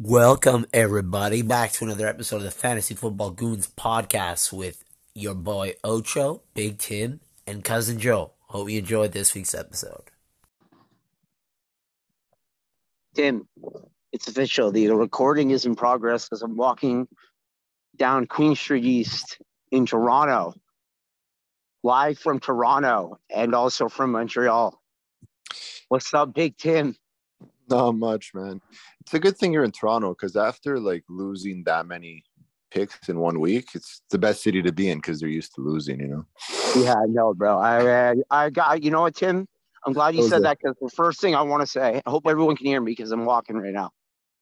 Welcome, everybody, back to another episode of the Fantasy Football Goons podcast with your boy Ocho, Big Tim, and Cousin Joe. Hope you enjoyed this week's episode. Tim, it's official. The recording is in progress as I'm walking down Queen Street East in Toronto, live from Toronto and also from Montreal. What's up, Big Tim? Not much, man. It's a good thing you're in Toronto because after like losing that many picks in one week, it's the best city to be in because they're used to losing, you know. Yeah, no, bro. I uh, I got you know what, Tim? I'm glad you was said that because the first thing I want to say, I hope everyone can hear me because I'm walking right now.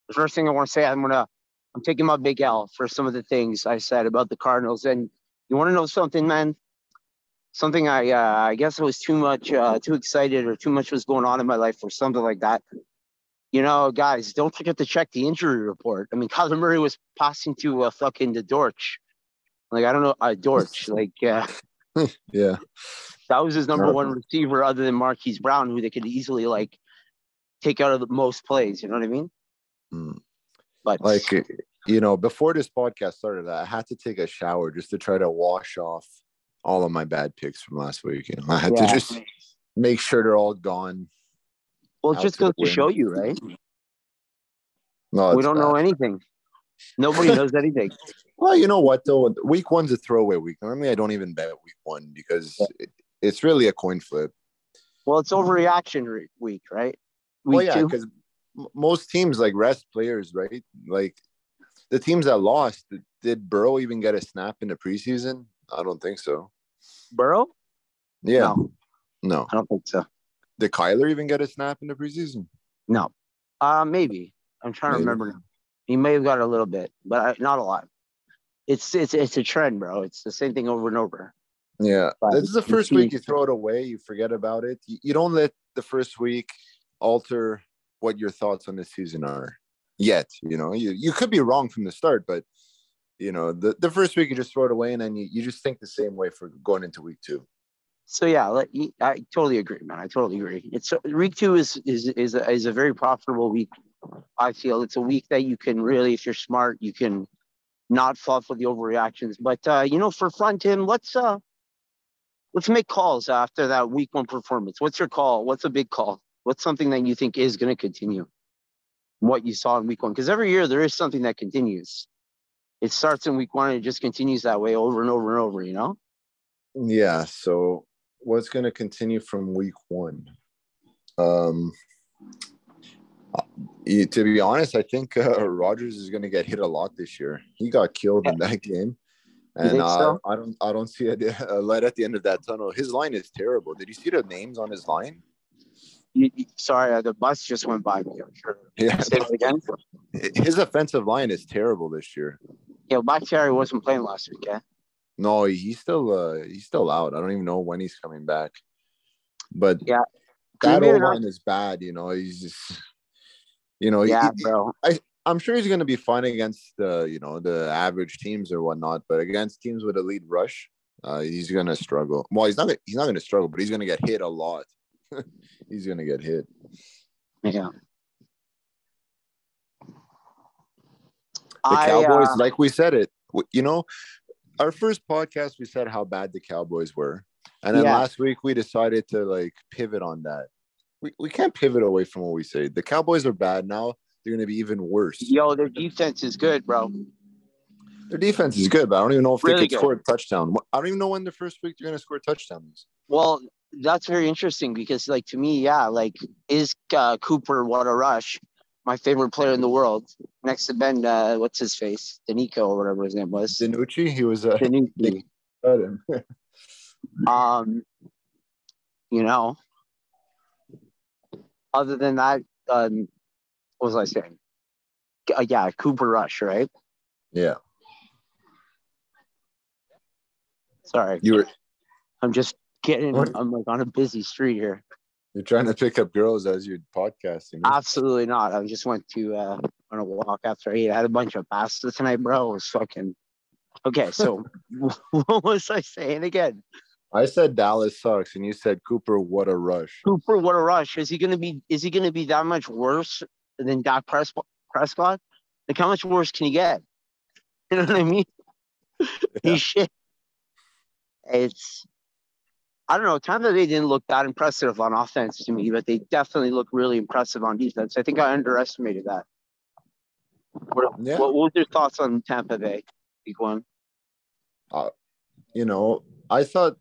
The first thing I want to say, I'm gonna, I'm taking my big L for some of the things I said about the Cardinals. And you want to know something, man? Something I, uh, I guess I was too much, uh, too excited or too much was going on in my life or something like that. You know, guys, don't forget to check the injury report. I mean, Kyler Murray was passing to uh, fucking the Dortch. Like I don't know, uh, Dortch. like uh, Yeah. that was his number one receiver other than Marquise Brown, who they could easily like take out of the most plays. You know what I mean? Mm. But Like, you know, before this podcast started, I had to take a shower just to try to wash off all of my bad picks from last week. You know, I had Yeah. to just make sure they're all gone. Well, it just to goes to show you, right? No, we don't know anything. Nobody knows anything. Well, you know what though? Week one's a throwaway week. Normally, I don't even bet week one because Yeah. it, it's really a coin flip. Well, it's overreaction re- week, right? Week well, yeah, two. because most teams like rest players, right? Like the teams that lost, did Burrow even get a snap in the preseason? I don't think so. Burrow? Yeah, No, no. I don't think so. Did Kyler even get a snap in the preseason? No. Uh, maybe. I'm trying Maybe. to remember. now. He may have got a little bit, but not a lot. It's it's it's a trend, bro. It's the same thing over and over. Yeah, But this is the first week you throw it away, you forget about it. You, you don't let the first week alter what your thoughts on the season are yet. You know, you you could be wrong from the start, but you know, the, the first week you just throw it away and then you, you just think the same way for going into week two. So yeah, let, I totally agree, man. I totally agree. It's week two is is is a, is a very profitable week. I feel it's a week that you can really, if you're smart, you can not fall for the overreactions. But uh, you know, for fun, Tim, let's uh let's make calls after that week one performance. What's your call? What's a big call? What's something that you think is going to continue? What you saw in week one, because every year there is something that continues. It starts in week one and it just continues that way over and over and over. You know. Yeah. So what's going to continue from week one? Um, to be honest, I think uh, Rodgers is going to get hit a lot this year. He got killed in that game, and uh, so? I don't, I don't see a, a light at the end of that tunnel. His line is terrible. Did you see the names on his line? You, you- sorry, uh, the bus just went by me. I'm sure. Yeah, Say it again. his offensive line is terrible this year. Yeah, Bakhtiari wasn't playing last week. Yeah. No, he's still, uh, he's still out. I don't even know when he's coming back. But Yeah. that O line is bad. You know, he's just, you know, Yeah, he- bro. I, I'm sure he's going to be fine against the, you know, the average teams or whatnot, but against teams with a lead rush, uh, he's going to struggle. Well, he's not, gonna- he's not going to struggle, but he's going to get hit a lot. he's going to get hit. Yeah. The I, Cowboys, uh, like we said it, you know, our first podcast, we said how bad the Cowboys were. And then Yeah. last week, we decided to like pivot on that. We, we can't pivot away from what we say. The Cowboys are bad now. They're going to be even worse. yo, their defense is good, bro. Their defense is good, but I don't even know if Really they could good. score a touchdown. I don't even know when the first week they're going to score touchdowns. Well, that's very interesting because, like, to me, yeah, like, is uh, Cooper what a rush? My favorite player in the world, next to Ben. Uh, what's his face? Danico or whatever his name was. DiNucci, he was uh, DiNucci. Um, you know, other than that, um, what was I saying? Uh, yeah, Cooper Rush, right? yeah. Sorry, You were I'm just getting. What? I'm like on a busy street here. You're trying to pick up girls as you're podcasting. Absolutely not. I just went to uh, on a walk after I ate. I had a bunch of pasta tonight, bro. It was fucking. Okay, so what was I saying again? I said Dallas sucks, and you said Cooper, what a rush. Cooper, what a rush! Is he gonna be? Is he gonna be that much worse than Dak Prescott? Prescott? Like, how much worse can he get? You know what I mean? Yeah. He's shit. It's, I don't know. Tampa Bay didn't look that impressive on offense to me, but they definitely look really impressive on defense. I think I underestimated that. What, Yeah. what, what was your thoughts on Tampa Bay, week one? you know, I thought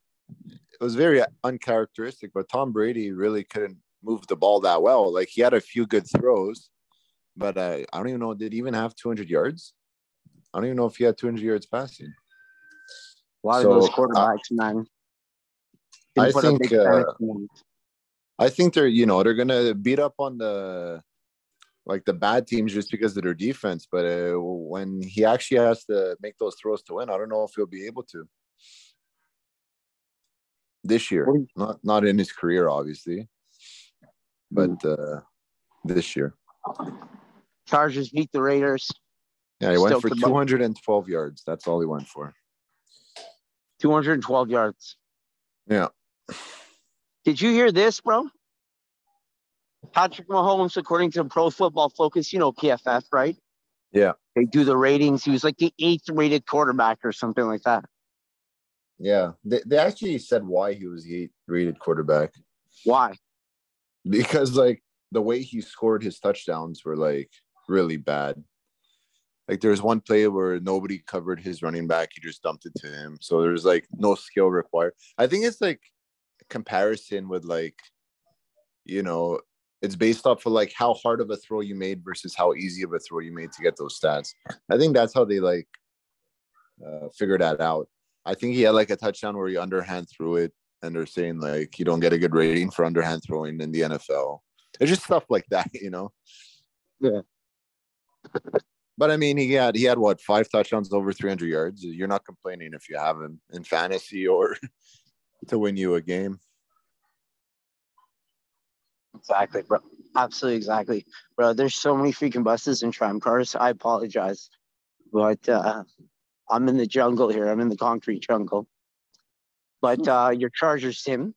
it was very uncharacteristic, but Tom Brady really couldn't move the ball that well. Like he had a few good throws, but uh, I don't even know. Did he even have 200 yards? I don't even know if he had 200 yards passing. A lot So, of those uh, quarterbacks, man. I Didn't put up think, uh. I think they're, you know, they're gonna beat up on the like the bad teams just because of their defense. But uh, when he actually has to make those throws to win, I don't know if he'll be able to this year. What do you- Not not in his career, obviously, but Mm. uh, this year. Chargers beat the Raiders, Yeah, he went Still for 212 yards. That's all he went for. 212 yards. Yeah. Did you hear this, bro? Patrick Mahomes, according to Pro Football Focus, you know PFF, right? Yeah. They do the ratings. He was like the eighth rated quarterback or something like that. Yeah. They, they actually said why he was the eighth rated quarterback Why? because like the way he scored his touchdowns were like really bad. Like there's one play where nobody covered his running back, he just dumped it to him. So there's like no skill required. I think it's like comparison with like, you know, it's based off of like how hard of a throw you made versus how easy of a throw you made to get those stats. I think that's how they like uh, figure that out. I think he had like a touchdown where he underhand threw it, and they're saying like you don't get a good rating for underhand throwing in the NFL. It's just stuff like that, you know. Yeah. But I mean, he had he had what five touchdowns over 300 yards. You're not complaining if you have him in fantasy or to win you a game. Exactly, bro. Absolutely, exactly, bro. There's so many freaking buses and tram cars. I apologize, but uh, I'm in the jungle here. I'm in the concrete jungle. But uh, your Chargers, Tim,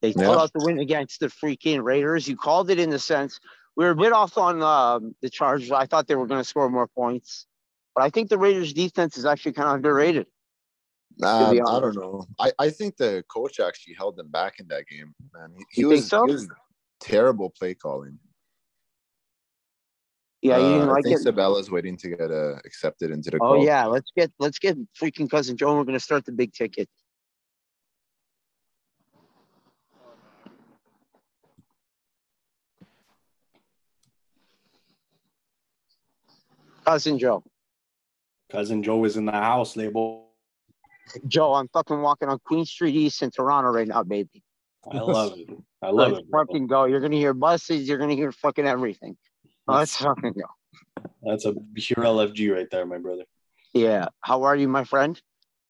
they pulled out the win against the freaking Raiders. You called it in the sense we were a bit off on um, the Chargers. I thought they were going to score more points, but I think the Raiders' defense is actually kind of underrated. Um, I don't know. I, I think the coach actually held them back in that game, man. He, he was, so? he was terrible play calling. Yeah, you Uh, didn't I like think it. Sabella's waiting to get uh, accepted into the Oh call. yeah, let's get let's get freaking cousin Joe. We're gonna start the big ticket. Cousin Joe. Cousin Joe is in the house, label. Joe, I'm fucking walking on Queen Street East in Toronto right now, baby. I love it. I love Let's it. bro. fucking go. You're gonna hear buses. You're gonna hear fucking everything. Let's fucking go. That's a pure LFG right there, my brother. Yeah. How are you, my friend?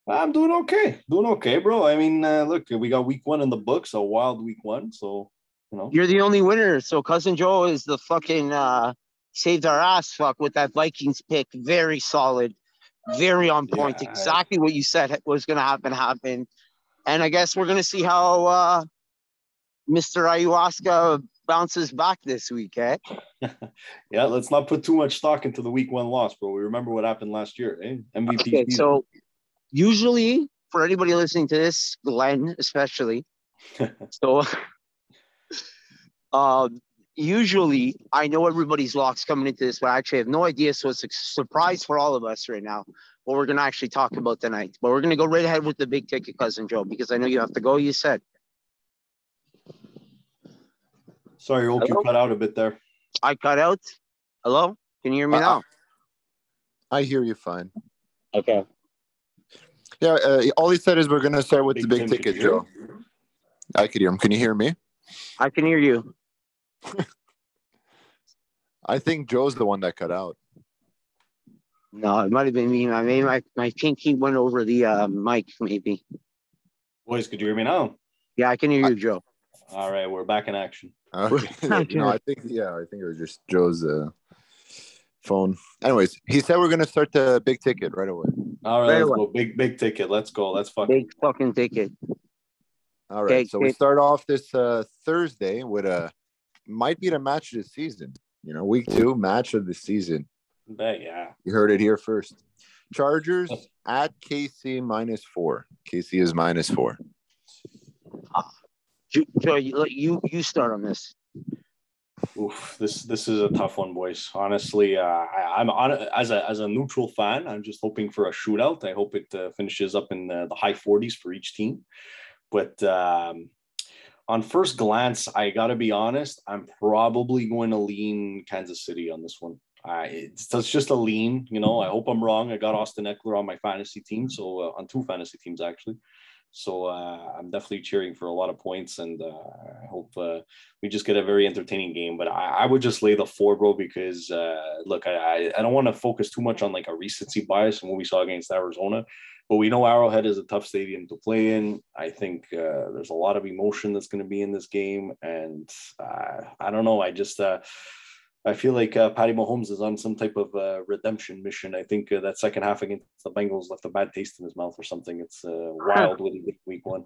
I'm doing okay. Doing okay, bro. I mean, uh, look, we got week one in the books, a wild week one. So, you know, You're the only winner. So cousin Joe is the fucking uh saved our ass fuck with that Vikings pick. Very solid, very on point. Yeah. Exactly what you said was gonna happen happened. And I guess we're gonna see how uh Mr. Ayahuasca bounces back this week, eh? yeah, let's not put too much stock into the week one loss, bro. We remember what happened last year, eh? MVP. Okay, season. so usually for anybody listening to this, Glenn especially, so um, usually I know everybody's locks coming into this, but I actually have no idea. So it's a surprise for all of us right now. What we're gonna actually talk about tonight, but we're gonna go right ahead with the big ticket, cousin Joe, because I know you have to go. You said sorry, Oak, you cut out a bit there. I cut out. Hello, can you hear me Uh, now? I hear you fine. Okay. Yeah, uh, all he said is we're gonna start with Big the big ticket, can you hear Joe. I could hear him. Can you hear me? I can hear you. I think Joe's the one that cut out. No, it might have been me. I maybe my my pinky went over the uh, mic, maybe. Boys, could you hear me now? Yeah, I can hear you, Joe. All right, we're back in action. Okay. no, I think yeah, I think it was just Joe's uh, phone. Anyways, he said we're gonna start the big ticket right away. All right, Very let's well. go. Big, big ticket. Let's go. Let's fucking. Big fucking ticket. All right, Okay, so we start off this uh, Thursday with a might be the match of the season. You know, week two match of the season. Bet, yeah. You heard it here first. Chargers at KC minus four. KC is minus four. Joe, Joe, you, you you start on this. Oof, this this is a tough one, boys. Honestly, uh, I, I'm on as a as a neutral fan. I'm just hoping for a shootout. I hope it uh, finishes up in the, the high 40s for each team. But um, on first glance, I got to be honest. I'm probably going to lean Kansas City on this one. Uh, it's, it's just a lean, you know. I hope I'm wrong. I got Austin Ekeler on my fantasy team, so uh, on two fantasy teams actually. So uh, I'm definitely cheering for a lot of points, and uh, I hope uh, we just get a very entertaining game. But I, I would just lay the four, bro, because uh, look, I, I don't want to focus too much on like a recency bias and what we saw against Arizona, but we know Arrowhead is a tough stadium to play in. I think uh, there's a lot of emotion that's going to be in this game, and uh, I don't know. I just I feel like uh, Patty Mahomes is on some type of uh, redemption mission. I think uh, that second half against the Bengals left a bad taste in his mouth or something. It's uh, wild what he did week one.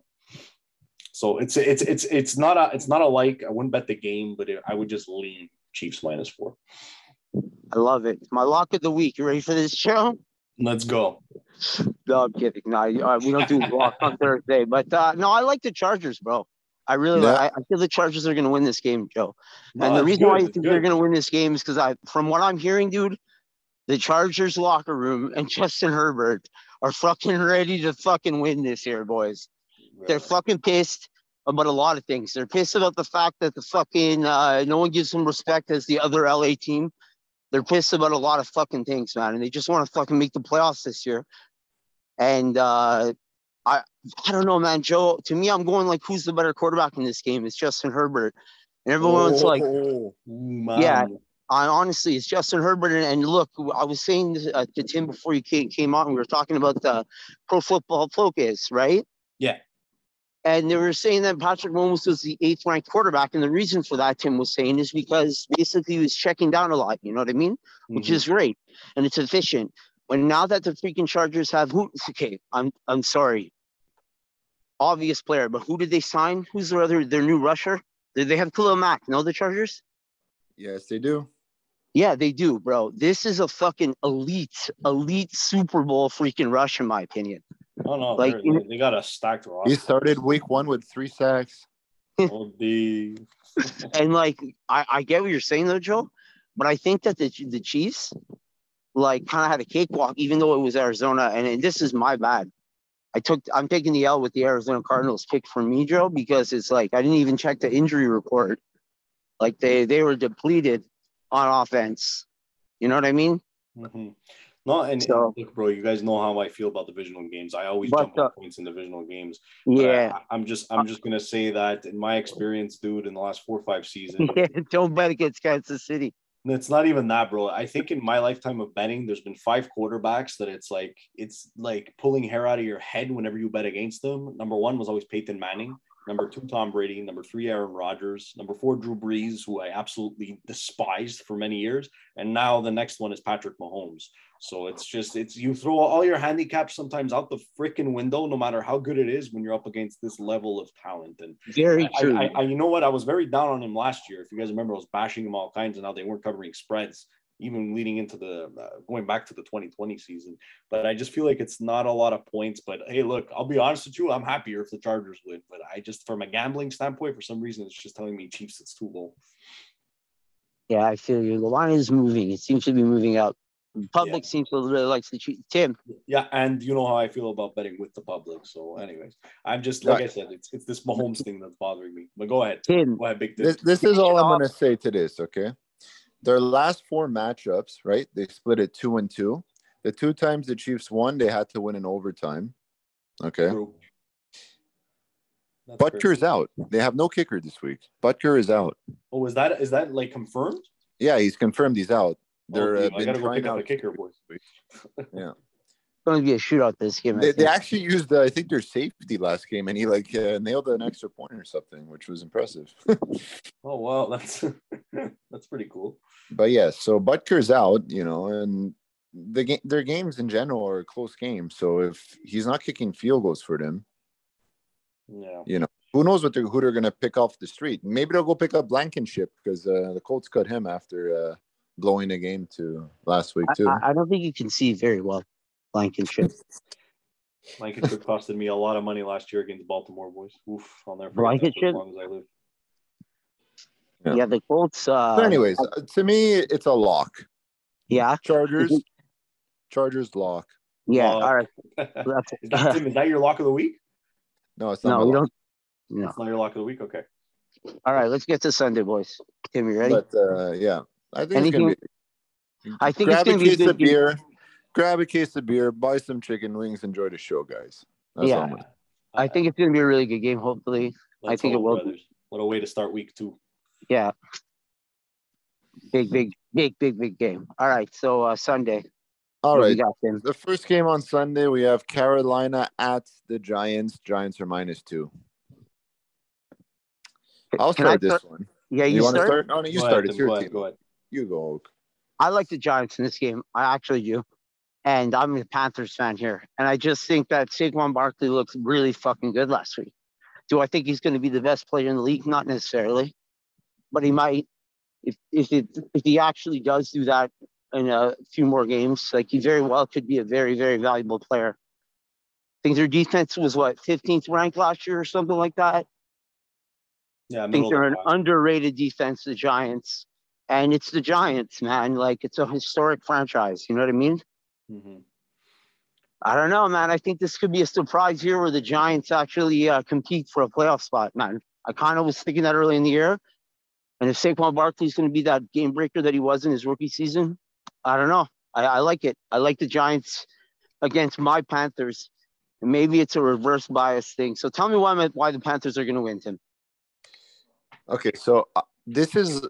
So it's it's it's it's not a it's not a like. I wouldn't bet the game, but it, I would just lean Chiefs minus four. I love it. My lock of the week. You ready for this show? Let's go. No, I'm kidding. No, uh, we don't do lock on Thursday, but uh, no, I like the Chargers, bro. I really, Yeah. I, I feel the Chargers are going to win this game, Joe. No, and the reason good, why I that's think they're going to win this game is because I, from what I'm hearing, dude, the Chargers locker room and Justin Herbert are fucking ready to fucking win this year, boys. They're fucking pissed about a lot of things. They're pissed about the fact that the fucking uh, no one gives them respect as the other LA team. They're pissed about a lot of fucking things, man, and they just want to fucking make the playoffs this year. And uh, I, I don't know, man, Joe. To me, I'm going like, who's the better quarterback in this game? It's Justin Herbert, and everyone's like, Oh, Ooh, man. Yeah. I honestly, it's Justin Herbert. And, and look, I was saying this, uh, to Tim before you came, came on, we were talking about the pro football focus, right? Yeah. And they were saying that Patrick Mahomes was the eighth ranked quarterback. And the reason for that, Tim was saying, is because basically he was checking down a lot. You know what I mean? Which Mhm. is great and it's efficient. But now that the freaking Chargers have who? Okay, I'm I'm sorry. Obvious player, but who did they sign? Who's their other their new rusher? Did they have Khalil Mack? No, the Chargers. yes, they do. Yeah, they do, bro. This is a fucking elite, elite Super Bowl freaking rush, in my opinion. Oh no, Like, they're- you- they, they got a stacked roster. He started week one with three sacks. Oh, the And like, I, I get what you're saying though, Joe, but I think that the the Chiefs, like, kind of had a cakewalk, even though it was Arizona. And, and this is my bad. I took, I'm taking the L with the Arizona Cardinals pick for me, Joe, because it's like I didn't even check the injury report. Like they they were depleted on offense. You know what I mean? Mhm. No, and, So- look, bro, you guys know how I feel about divisional games. I always jump on uh, points in divisional games. Yeah. I, I'm just, I'm just gonna say that in my experience, dude, in the last four or five seasons, yeah. Don't bet against Kansas City. It's not even that, bro. I think in my lifetime of betting, there's been five quarterbacks that it's like it's like pulling hair out of your head whenever you bet against them. Number one was always Peyton Manning. Number two, Tom Brady. Number three, Aaron Rodgers. Number four, Drew Brees, who I absolutely despised for many years. And now the next one is Patrick Mahomes. So it's just it's you throw all your handicaps sometimes out the freaking window, no matter how good it is, when you're up against this level of talent. And Very I, true. I, I, you know what? I was very down on him last year. If you guys remember, I was bashing him all kinds, and now they weren't covering spreads, even leading into the uh, going back to the 2020 season. But I just feel like it's not a lot of points. But hey, look, I'll be honest with you, I'm happier if the Chargers win. But I just, from a gambling standpoint, for some reason, it's just telling me Chiefs it's too low. Yeah, I feel you. The line is moving. It seems to be moving up. The Public seems to really like to cheat. Tim, Yeah, and you know how I feel about betting with the public. So, anyways, I'm just like I said, it's it's this Mahomes thing that's bothering me. But go ahead, Tim, go ahead, big This, this is all I'm going to say to this, okay? Their last four matchups, right? They split it two and two. The two times the Chiefs won, they had to win in overtime. Okay. True. That's Butker's crazy. out. They have no kicker this week. Butker is out. Oh, is that is that like confirmed? Yeah, he's confirmed he's out. They're oh, uh, been gotta go trying pick out a kicker, boys. yeah. going to be a shootout this game. They, they actually used, uh, I think, their safety last game, and he like uh, nailed an extra point or something, which was impressive. Oh wow, that's that's pretty cool. but yeah, so Butker's out, you know, and the game, their games in general are close games. So if he's not kicking field goals for them, Yeah. you know, who knows what they're who they're gonna pick off the street? Maybe they'll go pick up Blankenship because uh, the Colts cut him after uh, blowing the game to last week too. I, I don't think you can see very well Blankenship. Blankenship costed me a lot of money last year against Baltimore boys. Oof, I'll never Blankenship? as long as I live. Yeah. Yeah, the Colts. Uh, but anyways, uh, to me, it's a lock. yeah, Chargers, Chargers lock. yeah. Lock. All right. is, That's, that, Tim, is that your lock of the week? No, it's not. no, we lock. don't. No. It's not your lock of the week. Okay. All right, let's get to Sunday, boys. Tim, you ready? But uh, yeah, I think Anything- it's gonna be. I think it's grab a gonna be a case good of game. beer. Grab a case of beer. Buy some chicken wings. Enjoy the show, guys. That's Yeah. all I'm gonna- I think it's going to be a really good game. Hopefully, Let's think it will. brothers. What a way to start week two. yeah. Big, big, big, big, big game. All right, so uh, Sunday. All right. we got The first game on Sunday, we have Carolina at the Giants. Giants are minus two. I'll Can I start this one. Yeah, You, you, want to start. start? No, no, you Go start. ahead, It's your go team. ahead, Go ahead. You go. Oak. I like the Giants in this game. I actually do. And I'm a Panthers fan here. And I just think that Saquon Barkley looks really fucking good last week. Do I think he's going to be the best player in the league? Not necessarily. But he might. If if it if he actually does do that in a few more games, like he very well could be a very, very valuable player. I think their defense was what, 15th ranked last year or something like that. Yeah, I think they're of an underrated defense, the Giants. And it's the Giants, man. Like it's a historic franchise. You know what I mean? Mhm. I don't know, man. I think this could be a surprise year where the Giants actually uh, compete for a playoff spot, man. I kind of was thinking that early in the year. And if Saquon Barkley's going to be that game breaker that he was in his rookie season, I don't know. I, I like it. I like the Giants against my Panthers. And maybe it's a reverse bias thing. So tell me why why the Panthers are going to win, Tim. Okay, so uh, this is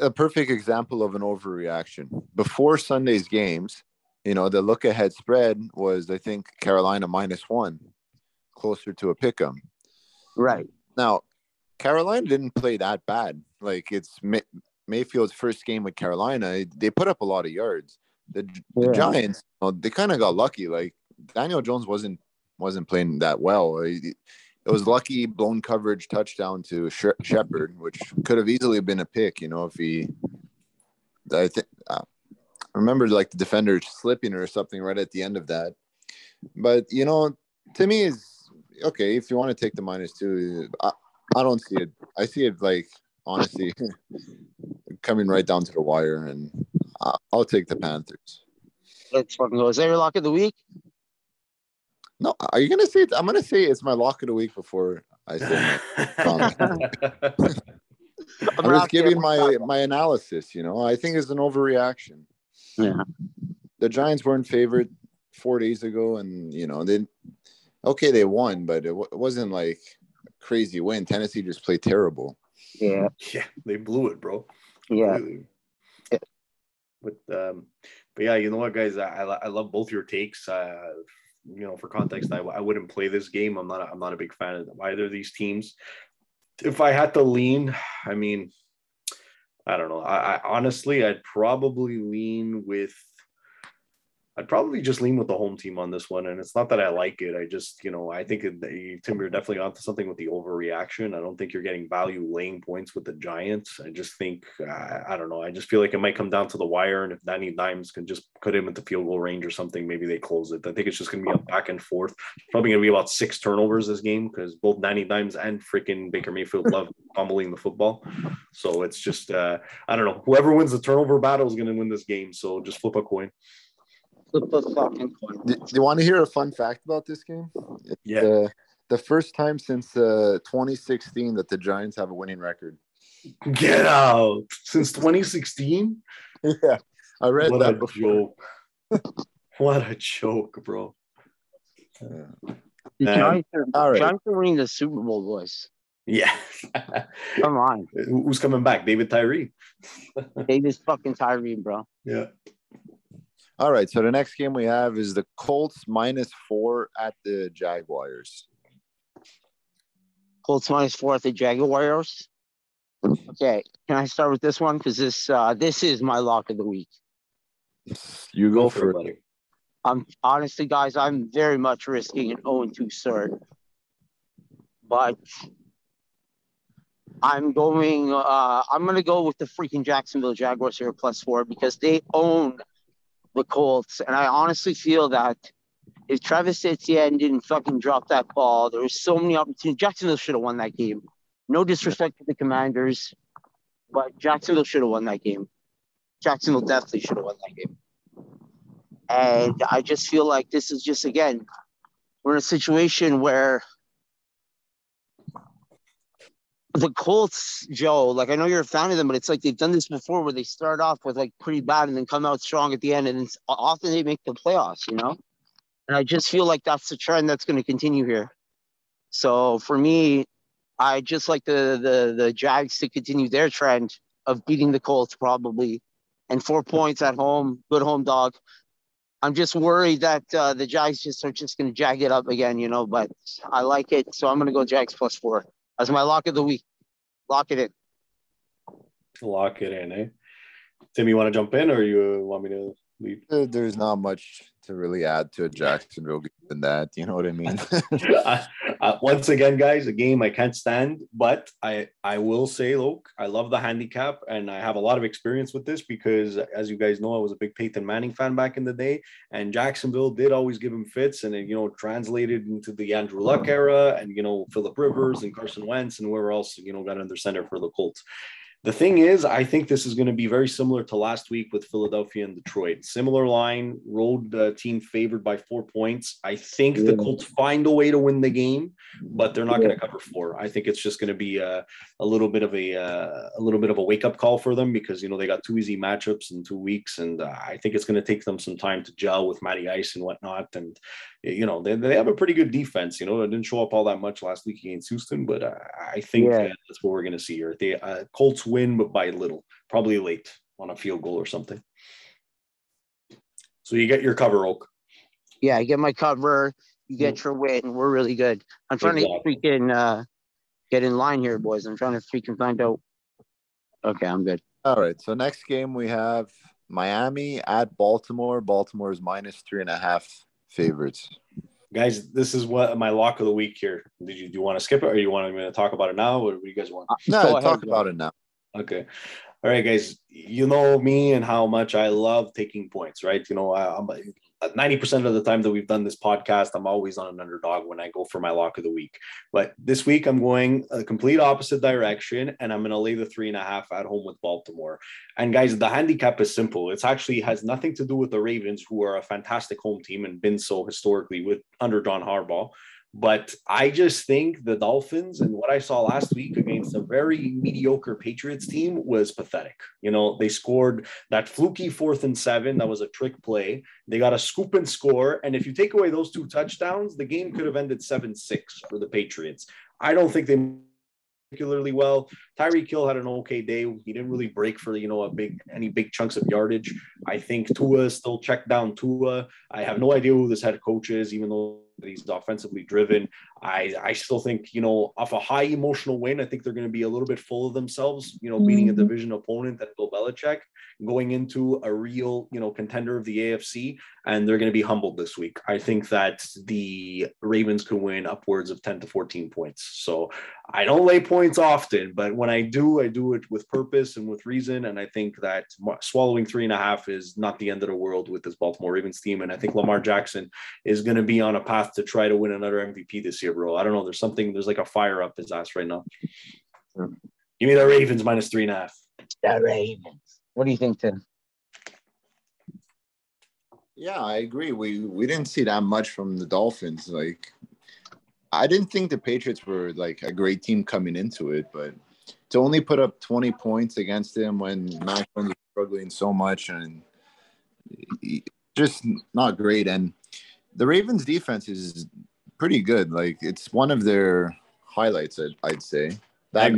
a perfect example of an overreaction. Before Sunday's games, you know, the look ahead spread was, I think, Carolina minus one, closer to a pick 'em. Right. Now, Carolina didn't play that bad. Like it's May- Mayfield's first game with Carolina. They put up a lot of yards. The, the Yeah. Giants, you know, they kind of got lucky. Like Daniel Jones wasn't wasn't playing that well. He- It was lucky blown coverage touchdown to Sh- Shepard, which could have easily been a pick. You know, if he, I think, uh, I remember like the defender slipping or something right at the end of that. But you know, to me is okay if you want to take the minus two. I, I don't see it. I see it like honestly coming right down to the wire, and I- I'll take the Panthers. Let's fucking go. Is that your lock of the week? No, are you gonna say it? I'm gonna say it's my lock of the week before I say. My, I'm just giving my my analysis. You know, I think it's an overreaction. Yeah. The Giants weren't favored four days ago, and you know they okay they won, but it, w- it wasn't like a crazy win. Tennessee just played terrible. Yeah. yeah, they blew it, bro. Yeah. Completely. But um, but yeah, you know what, guys, I I, I love both your takes. Uh, you know, for context, I, I wouldn't play this game. I'm not a, I'm not a big fan of either of these teams. If I had to lean, I mean, I don't know. I, I honestly, I'd probably lean with. I'd probably just lean with the home team on this one, and it's not that I like it. I just, you know, I think Tim, you're definitely onto something with the overreaction. I don't think you're getting value laying points with the Giants. I just think, uh, I don't know. I just feel like it might come down to the wire, and if Danny Dimes can just put him into field goal range or something, maybe they close it. I think it's just going to be a back and forth. Probably going to be about six turnovers this game because both Danny Dimes and freaking Baker Mayfield love fumbling the football. So it's just, uh, I don't know. Whoever wins the turnover battle is going to win this game. So just flip a coin. Flip the fucking coin. Do, do you want to hear a fun fact about this game? It's Yeah. the the first time since uh, 2016 that the Giants have a winning record. Get out since 2016. Yeah, I read What that a before. joke! what a joke, bro. Yeah. The Giants are, all right. Giants are winning the Super Bowl, boys. Yeah. Come on. Who's coming back? David Tyree. Davis fucking Tyree, bro. Yeah. All right, so the next game we have is the Colts minus four at the Jaguars. Colts minus four at the Jaguars. Okay, can I start with this one? Because this uh, this is my lock of the week. You go, Go for it, it. buddy. Um, honestly, guys, I'm very much risking an 0 2 start. But I'm going. Uh, I'm going to go with the freaking Jacksonville Jaguars here plus four because they own the Colts, and I honestly feel that if Travis Etienne didn't fucking drop that ball, there was so many opportunities. Jacksonville should have won that game. No disrespect to the Commanders, but Jacksonville should have won that game. Jacksonville definitely should have won that game. And I just feel like this is just again, we're in a situation where the Colts, Joe, like I know you're a fan of them, but it's like they've done this before where they start off with like pretty bad and then come out strong at the end, and often they make the playoffs, you know. And I just feel like that's the trend that's going to continue here. So for me, I just like the the the Jags to continue their trend of beating the Colts probably, and four points at home, good home dog. I'm just worried that uh, the Jags just are just going to jag it up again, you know. But I like it, so I'm going to go Jags plus four as my lock of the week. Lock it in. Lock it in, eh? Tim, you want to jump in, or you want me to leave? There's not much to really add to a Jacksonville game than that. You know what I mean? once again, guys, a game I can't stand, but I I will say, look, I love the handicap, and I have a lot of experience with this because, as you guys know, I was a big Peyton Manning fan back in the day, and Jacksonville did always give him fits, and it you know translated into the Andrew Luck era, and you know Philip Rivers and Carson Wentz, and whoever else you know got under center for the Colts. The thing is, I think this is going to be very similar to last week with Philadelphia and Detroit. Similar line, road uh, team favored by four points. I think yeah. the Colts find a way to win the game, but they're not yeah. going to cover four. I think it's just going to be a, a little bit of a uh, a little bit of a wake up call for them because you know they got two easy matchups in two weeks, and uh, I think it's going to take them some time to gel with Matty Ice and whatnot. And you know they, they have a pretty good defense. You know, it didn't show up all that much last week against Houston, but uh, I think yeah. that's what we're going to see here. The uh, Colts win, but by little, probably late on a field goal or something. So you get your cover, Oak. Yeah, I get my cover. You get mm-hmm. your win. We're really good. I'm trying exactly. to freaking uh, get in line here, boys. I'm trying to freaking find out. Okay, I'm good. All right. So next game we have Miami at Baltimore. Baltimore is minus three and a half favorites. Guys, this is what my lock of the week here. Did you do you want to skip it or you want me to talk about it now? What do you guys want? No, Go talk about it now. Okay. All right, guys. You know me and how much I love taking points, right? You know, I, am 90% uh, of the time that we've done this podcast, I'm always on an underdog when I go for my lock of the week. But this week, I'm going a complete opposite direction, and I'm going to lay the three and a half at home with Baltimore. And guys, the handicap is simple. It's actually has nothing to do with the Ravens, who are a fantastic home team and been so historically with under John Harbaugh. But I just think the Dolphins and what I saw last week against a very mediocre Patriots team was pathetic. You know, they scored that fluky fourth and seven. That was a trick play. They got a scoop and score. And if you take away those two touchdowns, the game could have ended 7 6 for the Patriots. I don't think they particularly well. Tyreek Hill had an okay day. He didn't really break for you know a big any big chunks of yardage. I think Tua still checked down Tua. I have no idea who this head coach is, even though he's offensively driven. I I still think you know off a high emotional win, I think they're going to be a little bit full of themselves. You know, mm-hmm. beating a mm-hmm. division opponent and Bill Belichick, going into a real you know contender of the AFC, and they're going to be humbled this week. I think that the Ravens could win upwards of ten to fourteen points. So I don't lay points often, but when I do, I do it with purpose and with reason. And I think that swallowing three and a half is not the end of the world with this Baltimore Ravens team. And I think Lamar Jackson is going to be on a path path to try to win another MVP this year, bro. I don't know. There's something, there's like a fire up his ass right now. Hmm. Give me the Ravens minus three and a half. The Ravens. What do you think, Tim? Yeah, I agree. We we didn't see that much from the Dolphins. Like, I didn't think the Patriots were like a great team coming into it, but to only put up 20 points against them when Mac was struggling so much and just not great. And the Ravens defense is pretty good. Like it's one of their highlights, I'd, I'd say. That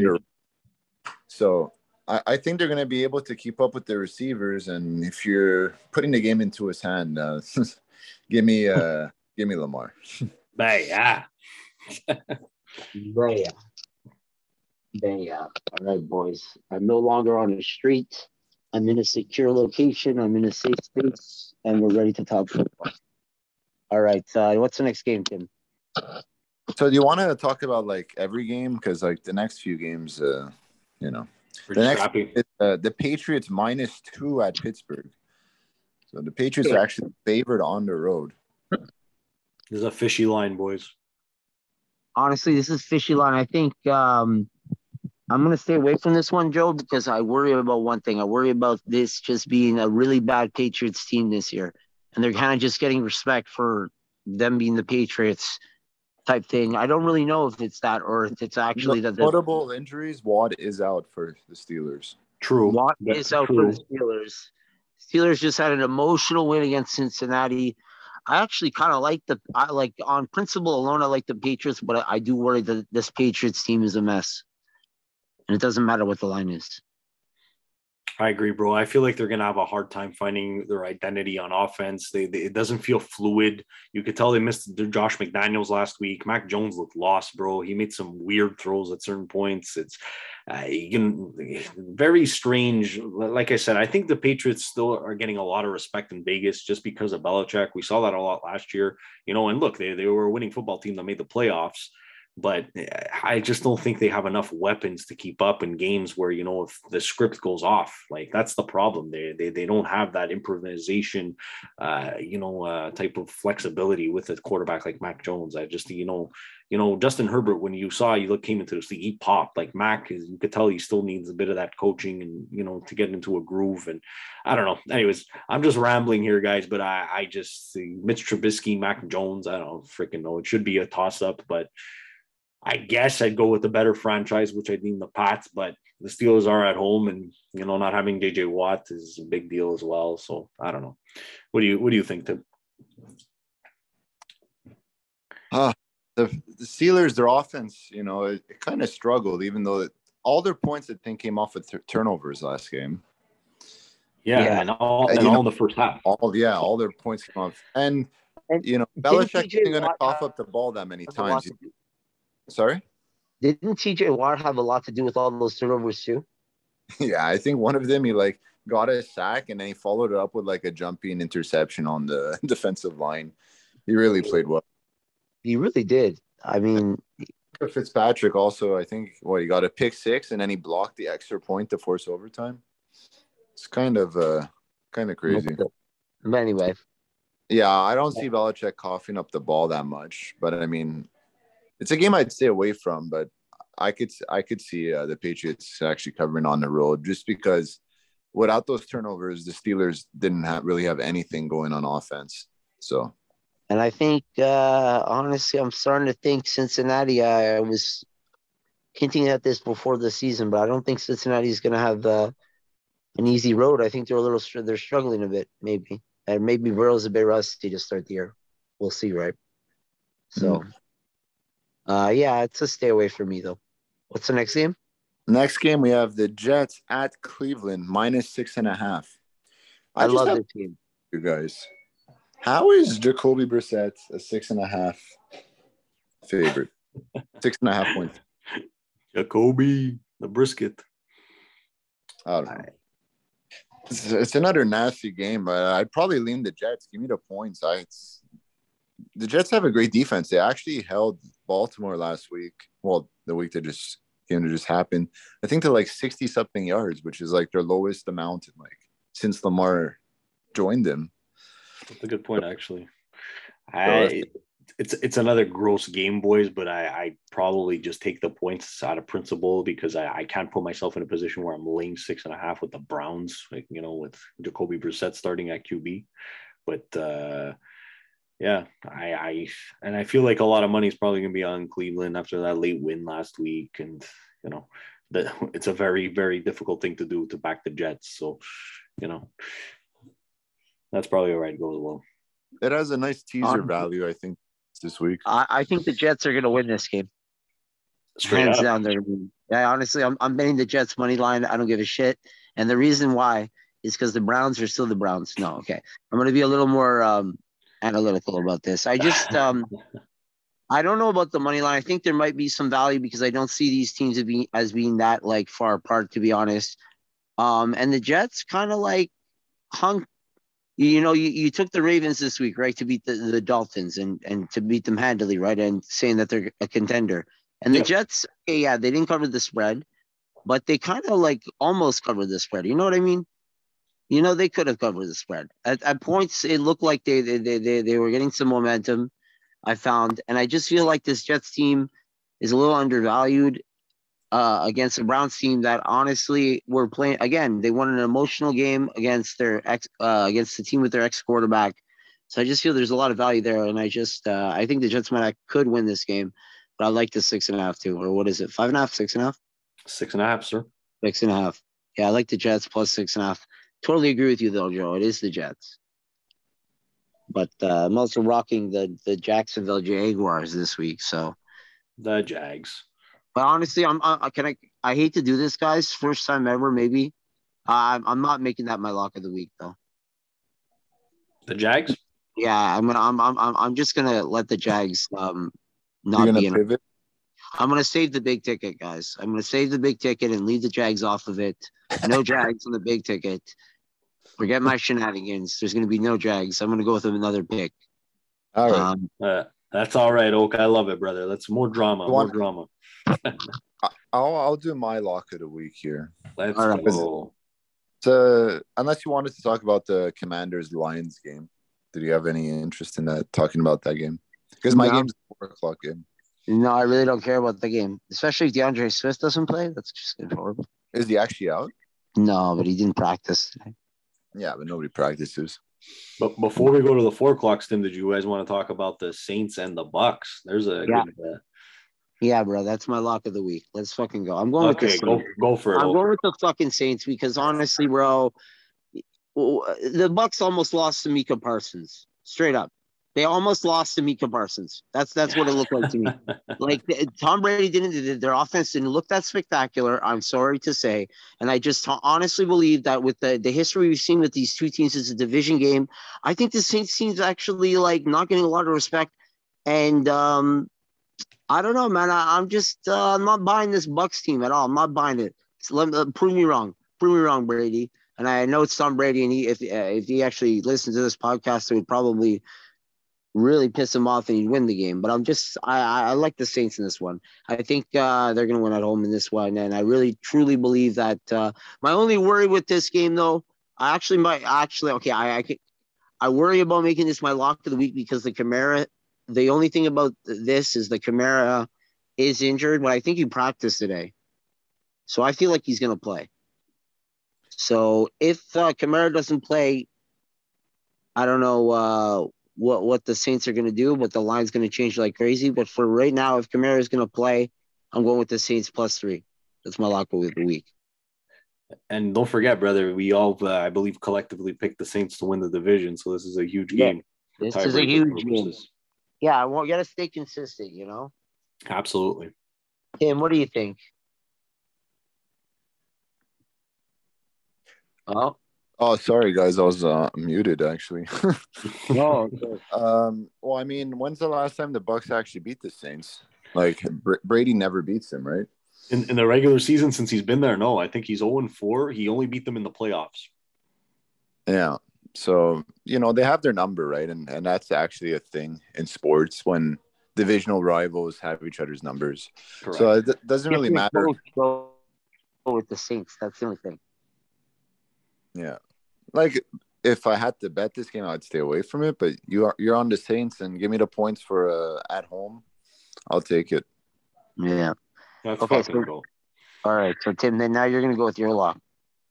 so I, I, think they're going to be able to keep up with the receivers. And if you're putting the game into his hand, uh, give me uh, give me Lamar. yeah. Baya. Baya. All right, boys. I'm no longer on the street. I'm in a secure location. I'm in a safe space, and we're ready to talk football. All right. Uh, what's the next game, Tim? So do you want to talk about like every game? Because like the next few games, uh, you know, Pretty the next is, uh, the Patriots minus two at Pittsburgh. So the Patriots are actually favored on the road. There's a fishy line, boys. honestly, this is fishy line. I think um, I'm gonna stay away from this one, Joe, because I worry about one thing. I worry about this just being a really bad Patriots team this year, and they're kind of just getting respect for them being the Patriots type thing. I don't really know if it's that or if it's actually that the Notable injuries. Watt is out for the Steelers. True. Watt That's is out true. for the Steelers. Steelers just had an emotional win against Cincinnati. I actually kind of like the, I like on principle alone, I like the Patriots, but I, I do worry that this Patriots team is a mess, and it doesn't matter what the line is. I agree, bro. I feel like they're gonna have a hard time finding their identity on offense. They, they it doesn't feel fluid. You could tell they missed their Josh McDaniels last week. Mac Jones looked lost, bro. He made some weird throws at certain points. It's uh, you can very strange. Like I said, I think the Patriots still are getting a lot of respect in Vegas just because of Belichick. We saw that a lot last year, you know. And look, they they were a winning football team that made the playoffs but I just don't think they have enough weapons to keep up in games where you know if the script goes off. Like that's the problem. They they, they don't have that improvisation, uh, you know, uh, type of flexibility with a quarterback like Mac Jones. I just you know, you know Justin Herbert when you saw he look came into this league, he popped. Like Mac is you could tell he still needs a bit of that coaching and you know to get into a groove. And I don't know. Anyways, I'm just rambling here, guys. But I I just Mitch Trubisky, Mac Jones. I don't freaking know. It should be a toss up, but. I guess I'd go with the better franchise, which I deem the Pats, but the Steelers are at home and you know, not having JJ Watt is a big deal as well. So I don't know. What do you what do you think, Tim? The, the Steelers, their offense, you know, it, it kind of struggled, even though it, all their points I think came off of th- turnovers last game. Yeah, Yeah. and all Uh, and all know- the first half. All yeah, all their points came off, and And you know, didn't Belichick isn't going to cough up the ball that many Has a times. Sorry. Didn't TJ Watt have a lot to do with all those turnovers too? Yeah, I think one of them he like got a sack and then he followed it up with like a jumping interception on the defensive line. He really played well. He really did. I mean, Fitzpatrick also, I think, well, he got a pick six and then he blocked the extra point to force overtime. It's kind of uh kind of crazy. But anyway, Yeah, I don't see Belichick coughing up the ball that much, but I mean, it's a game I'd stay away from. But I could I could see uh, the Patriots actually covering on the road just because without those turnovers, the Steelers didn't have, really have anything going on offense. So And I think, uh, honestly, I'm starting to think Cincinnati. I, I was hinting at this before the season, but I don't think Cincinnati is going to have uh, an easy road. I think they're a little they're struggling a bit, maybe, and maybe Burrow's a bit rusty to start the year. We'll see, right? So, uh, yeah, it's a stay away for me though. What's the next game? next game we have the Jets at Cleveland minus six and a half. I, just love have this game. you guys. How is Jacoby Brissett a six and a half favorite? six and a half points. Jacoby, the brisket. I don't know. It's, it's another nasty game, but I'd probably lean the Jets. Give me the points. I it's, the Jets have a great defense. They actually held Baltimore last week. Well, the week that just game that just happened. I think they're like sixty something yards, which is like their lowest amount in like since Lamar joined them. That's a good point, actually. I it's it's another gross game, boys, but I I probably just take the points out of principle because I, I can't put myself in a position where I'm laying six and a half with the Browns, like you know, with Jacoby Brissett starting at QB. But uh yeah, I I and I feel like a lot of money is probably gonna be on Cleveland after that late win last week, and you know that it's a very very difficult thing to do to back the Jets. So you know that's probably all right to go as well. It has a nice teaser Honestly. value, I think, this week. I, I think the Jets are going to win this game. Straight Hands up. down, they're. Yeah, honestly, I'm I'm betting the Jets money line. I don't give a shit. And the reason why is because the Browns are still the Browns. No, okay. I'm gonna be a little more um analytical about this. I just um I don't know about the money line. I think there might be some value because I don't see these teams as being as being that like far apart, to be honest. Um, and the Jets kind of like hung, you know, you, you took the Ravens this week, right, to beat the, the Dolphins and and to beat them handily, right, and saying that they're a contender. And the Yeah. Jets, yeah, they didn't cover the spread, but they kind of like almost covered the spread. You know what I mean? You know, they could have covered the spread. At, at points, it looked like they, they they they they were getting some momentum. I found, and I just feel like this Jets team is a little undervalued uh, against the Browns team that honestly were playing again. They won an emotional game against their ex uh, against the team with their ex quarterback. So I just feel there's a lot of value there, and I just uh, I think the Jets might could win this game, but I like the six and a half too, or what is it, five and a half, six and a half, Six and a half, sir. six and a half. Yeah, I like the Jets plus six and a half. Totally agree with you though, Joe. It is the Jets, but uh, I'm also rocking the the Jacksonville Jaguars this week. So, The Jags. but honestly, I'm I, can I I hate to do this, guys. First time ever, maybe. Uh, I'm I'm not making that my lock of the week though. The Jags. Yeah, I'm gonna I'm I'm I'm I'm just gonna let the Jags um You're not gonna be in. pivot. I'm gonna save the big ticket, guys. I'm gonna save the big ticket and leave the Jags off of it. No Jags on the big ticket. Forget my shenanigans. There's gonna be no Jags. I'm gonna go with another pick. All right. Um, Uh, that's all right, Oak. I love it, brother. That's more drama. More on. drama. I'll I'll do my lock of the week here. Let's All right. go. So unless you wanted to talk about the Commanders Lions game, did you have any interest in that? Talking about that game because my No. game's a four o'clock game. no, I really don't care about the game, especially if D'Andre Swift doesn't play. That's just horrible. Is he actually out? No, but he didn't practice today. Yeah, but nobody practices. But before we go to the four o'clock, Tim, did you guys want to talk about the Saints and the Bucks? There's a Yeah. good. Uh, Yeah, bro, that's my lock of the week. Let's fucking go. I'm going with okay, the go Saints. go for it. I'm Oak. going with the fucking Saints because honestly, bro, the Bucks almost lost to Micah Parsons. Straight up, they almost lost to Micah Parsons. That's that's what it looked like to me. Like th- Tom Brady didn't. Their offense didn't look that spectacular. I'm sorry to say, and I just honestly believe that with the the history we've seen with these two teams, it's a division game. I think the Saints team's actually like not getting a lot of respect, and um, I don't know, man. I, I'm just uh, I'm not buying this Bucks team at all. I'm not buying it. So let, uh, prove me wrong. Prove me wrong, Brady. And I know it's Tom Brady, and he if uh, if he actually listened to this podcast, he would probably really piss him off and he'd win the game. But I'm just I I, like the Saints in this one. I think uh, they're gonna win at home in this one, and I really truly believe that. Uh, my only worry with this game, though, I actually might actually okay. I I, could, I worry about making this my lock of the week because the Kamara. The only thing about this is the Kamara is injured, but I think he practiced today, so I feel like he's gonna play. So if uh, Kamara doesn't play, I don't know uh, what what the Saints are going to do, but the line's going to change like crazy. But for right now, if Kamara is going to play, I'm going with the Saints plus three. That's my lock of the week. and don't forget, brother, we all, uh, I believe, collectively picked the Saints to win the division. So this is a huge Yeah. game. This is a huge game. Yeah, I want got to stay consistent. You know, Absolutely. Tim, what do you think? Oh Oh, sorry guys, I was uh, muted actually. no, um, well, I mean, when's the last time the Bucks actually beat the Saints? Like Br- Brady never beats them, right? In, in the regular season, since he's been there, no, I think he's 0 4. He only beat them in the playoffs. Yeah. So, you know, they have their number, right? And and that's actually a thing in sports when divisional rivals have each other's numbers. Correct. So it doesn't really matter. With the Saints. That's the only thing. Yeah. Like if I had to bet this game, I'd stay away from it, but you are you're on the Saints and give me the points for uh, at home. I'll take it. Yeah. That's okay, so- cool. All right. So Tim, then now you're gonna go with your lock.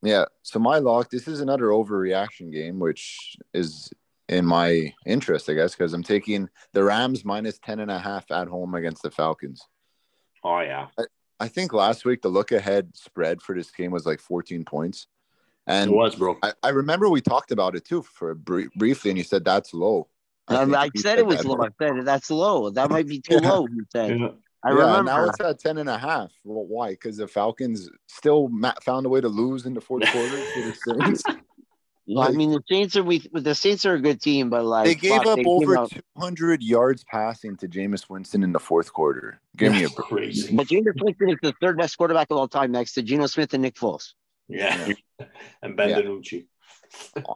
Yeah. So my lock, this is another overreaction game, which is in my interest, I guess, because I'm taking the Rams minus 10 and a half at home against the Falcons. Oh, yeah. I think last week the look ahead spread for this game was like 14 points. It was, bro. I, I remember we talked about it too for br- briefly, and you said that's low. Think I you said it was that. low. I said that's low. That might be too Yeah. low. You said. Yeah. I yeah, remember. now it's at 10 and a half. Well, why? Because the Falcons still ma- found a way to lose in the fourth quarter to the Saints. Well, I mean, the Saints are we. The Saints are a good team, but like they gave fuck, up they over out- 200 yards passing to Jameis Winston in the fourth quarter. Give me a break. crazy. But Jameis Winston is the third best quarterback of all time, next to Geno Smith and Nick Foles. Yeah. and Ben Yeah.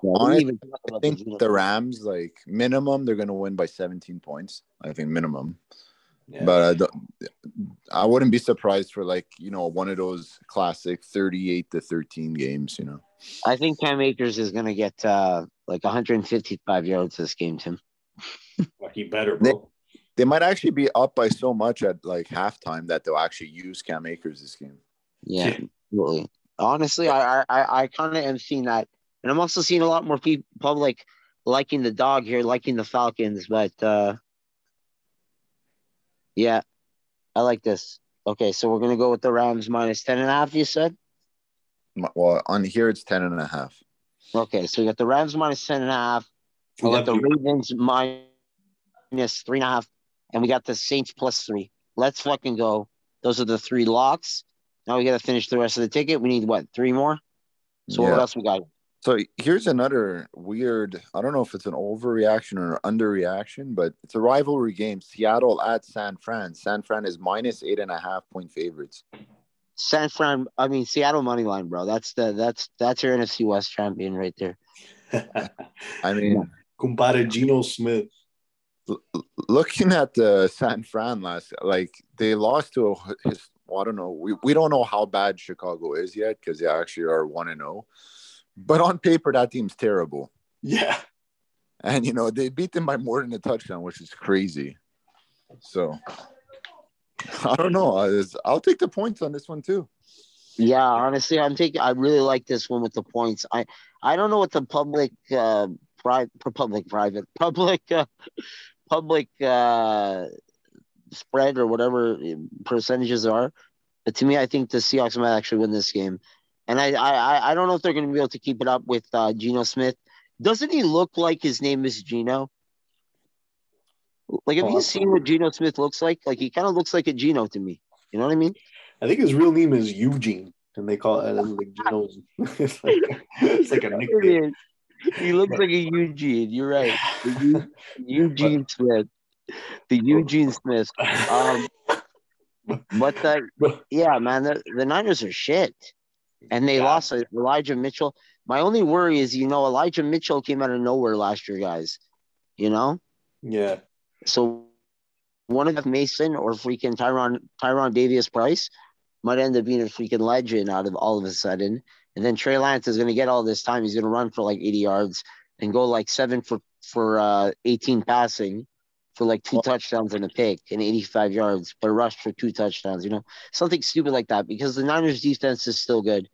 Honestly, I think the Rams, like minimum, they're gonna win by 17 points. I think minimum. Yeah. But uh, I wouldn't be surprised for like you know one of those classic 38 to 13 games. You know. I think Cam Akers is gonna get uh, like 155 yards this game, Tim. well, he better, bro. They, they might actually be up by so much at like halftime that they'll actually use Cam Akers this game. Yeah, absolutely. Honestly, I I, I kind of am seeing that, and I'm also seeing a lot more people public liking the dog here, liking the Falcons. But uh yeah, I like this. Okay, so we're gonna go with the Rams minus ten and a half. You said. Well, on here it's ten and a half. Okay, so we got the Rams minus ten and a half. We got the Ravens minus three and a half, and we got the Saints plus three. Let's fucking go. Those are the three locks. Now we got to finish the rest of the ticket. We need what? Three more. So yeah. what else we got? So here's another weird. I don't know if it's an overreaction or underreaction, but it's a rivalry game. Seattle at San Fran. San Fran is minus eight and a half point favorites. San Fran. I mean Seattle money line, bro. That's the that's that's your NFC West champion right there. I mean, compadre Geno Smith. Looking at the San Fran last, like they lost to a, his well, I don't know. We, we don't know how bad Chicago is yet because they actually are 1 and 0. But on paper, that team's terrible. Yeah. And, you know, they beat them by more than a touchdown, which is crazy. So I don't know. I'll take the points on this one too. Yeah, honestly, I'm taking. I really like this one with the points. I I don't know what the public, uh, private, public, private, public, uh, public uh, spread or whatever percentages are. But to me, I think the Seahawks might actually win this game. And I I, I don't know if they're going to be able to keep it up with uh, Geno Smith. Doesn't he look like his name is Geno? Like, have you seen what Geno Smith looks like? Like, he kind of looks like a Geno to me. You know what I mean? I think his real name is Eugene, and they call it like Geno. it's, like, it's like a nickname. He looks like a Eugene. You're right. Eugene Smith the Eugene Smith. Um, but the, yeah, man, the, the Niners are shit, and they yeah. lost Elijah Mitchell. My only worry is, you know, Elijah Mitchell came out of nowhere last year, guys. You know. Yeah. So one of Mason or freaking Tyrion Tyrion Davis Price might end up being a freaking legend out of all of a sudden. And then Trey Lance is going to get all this time. He's going to run for like 80 yards and go like seven for for uh, 18 passing for like two touchdowns and a pick and 85 yards, but rushed for two touchdowns, you know, something stupid like that because the Niners defense is still good.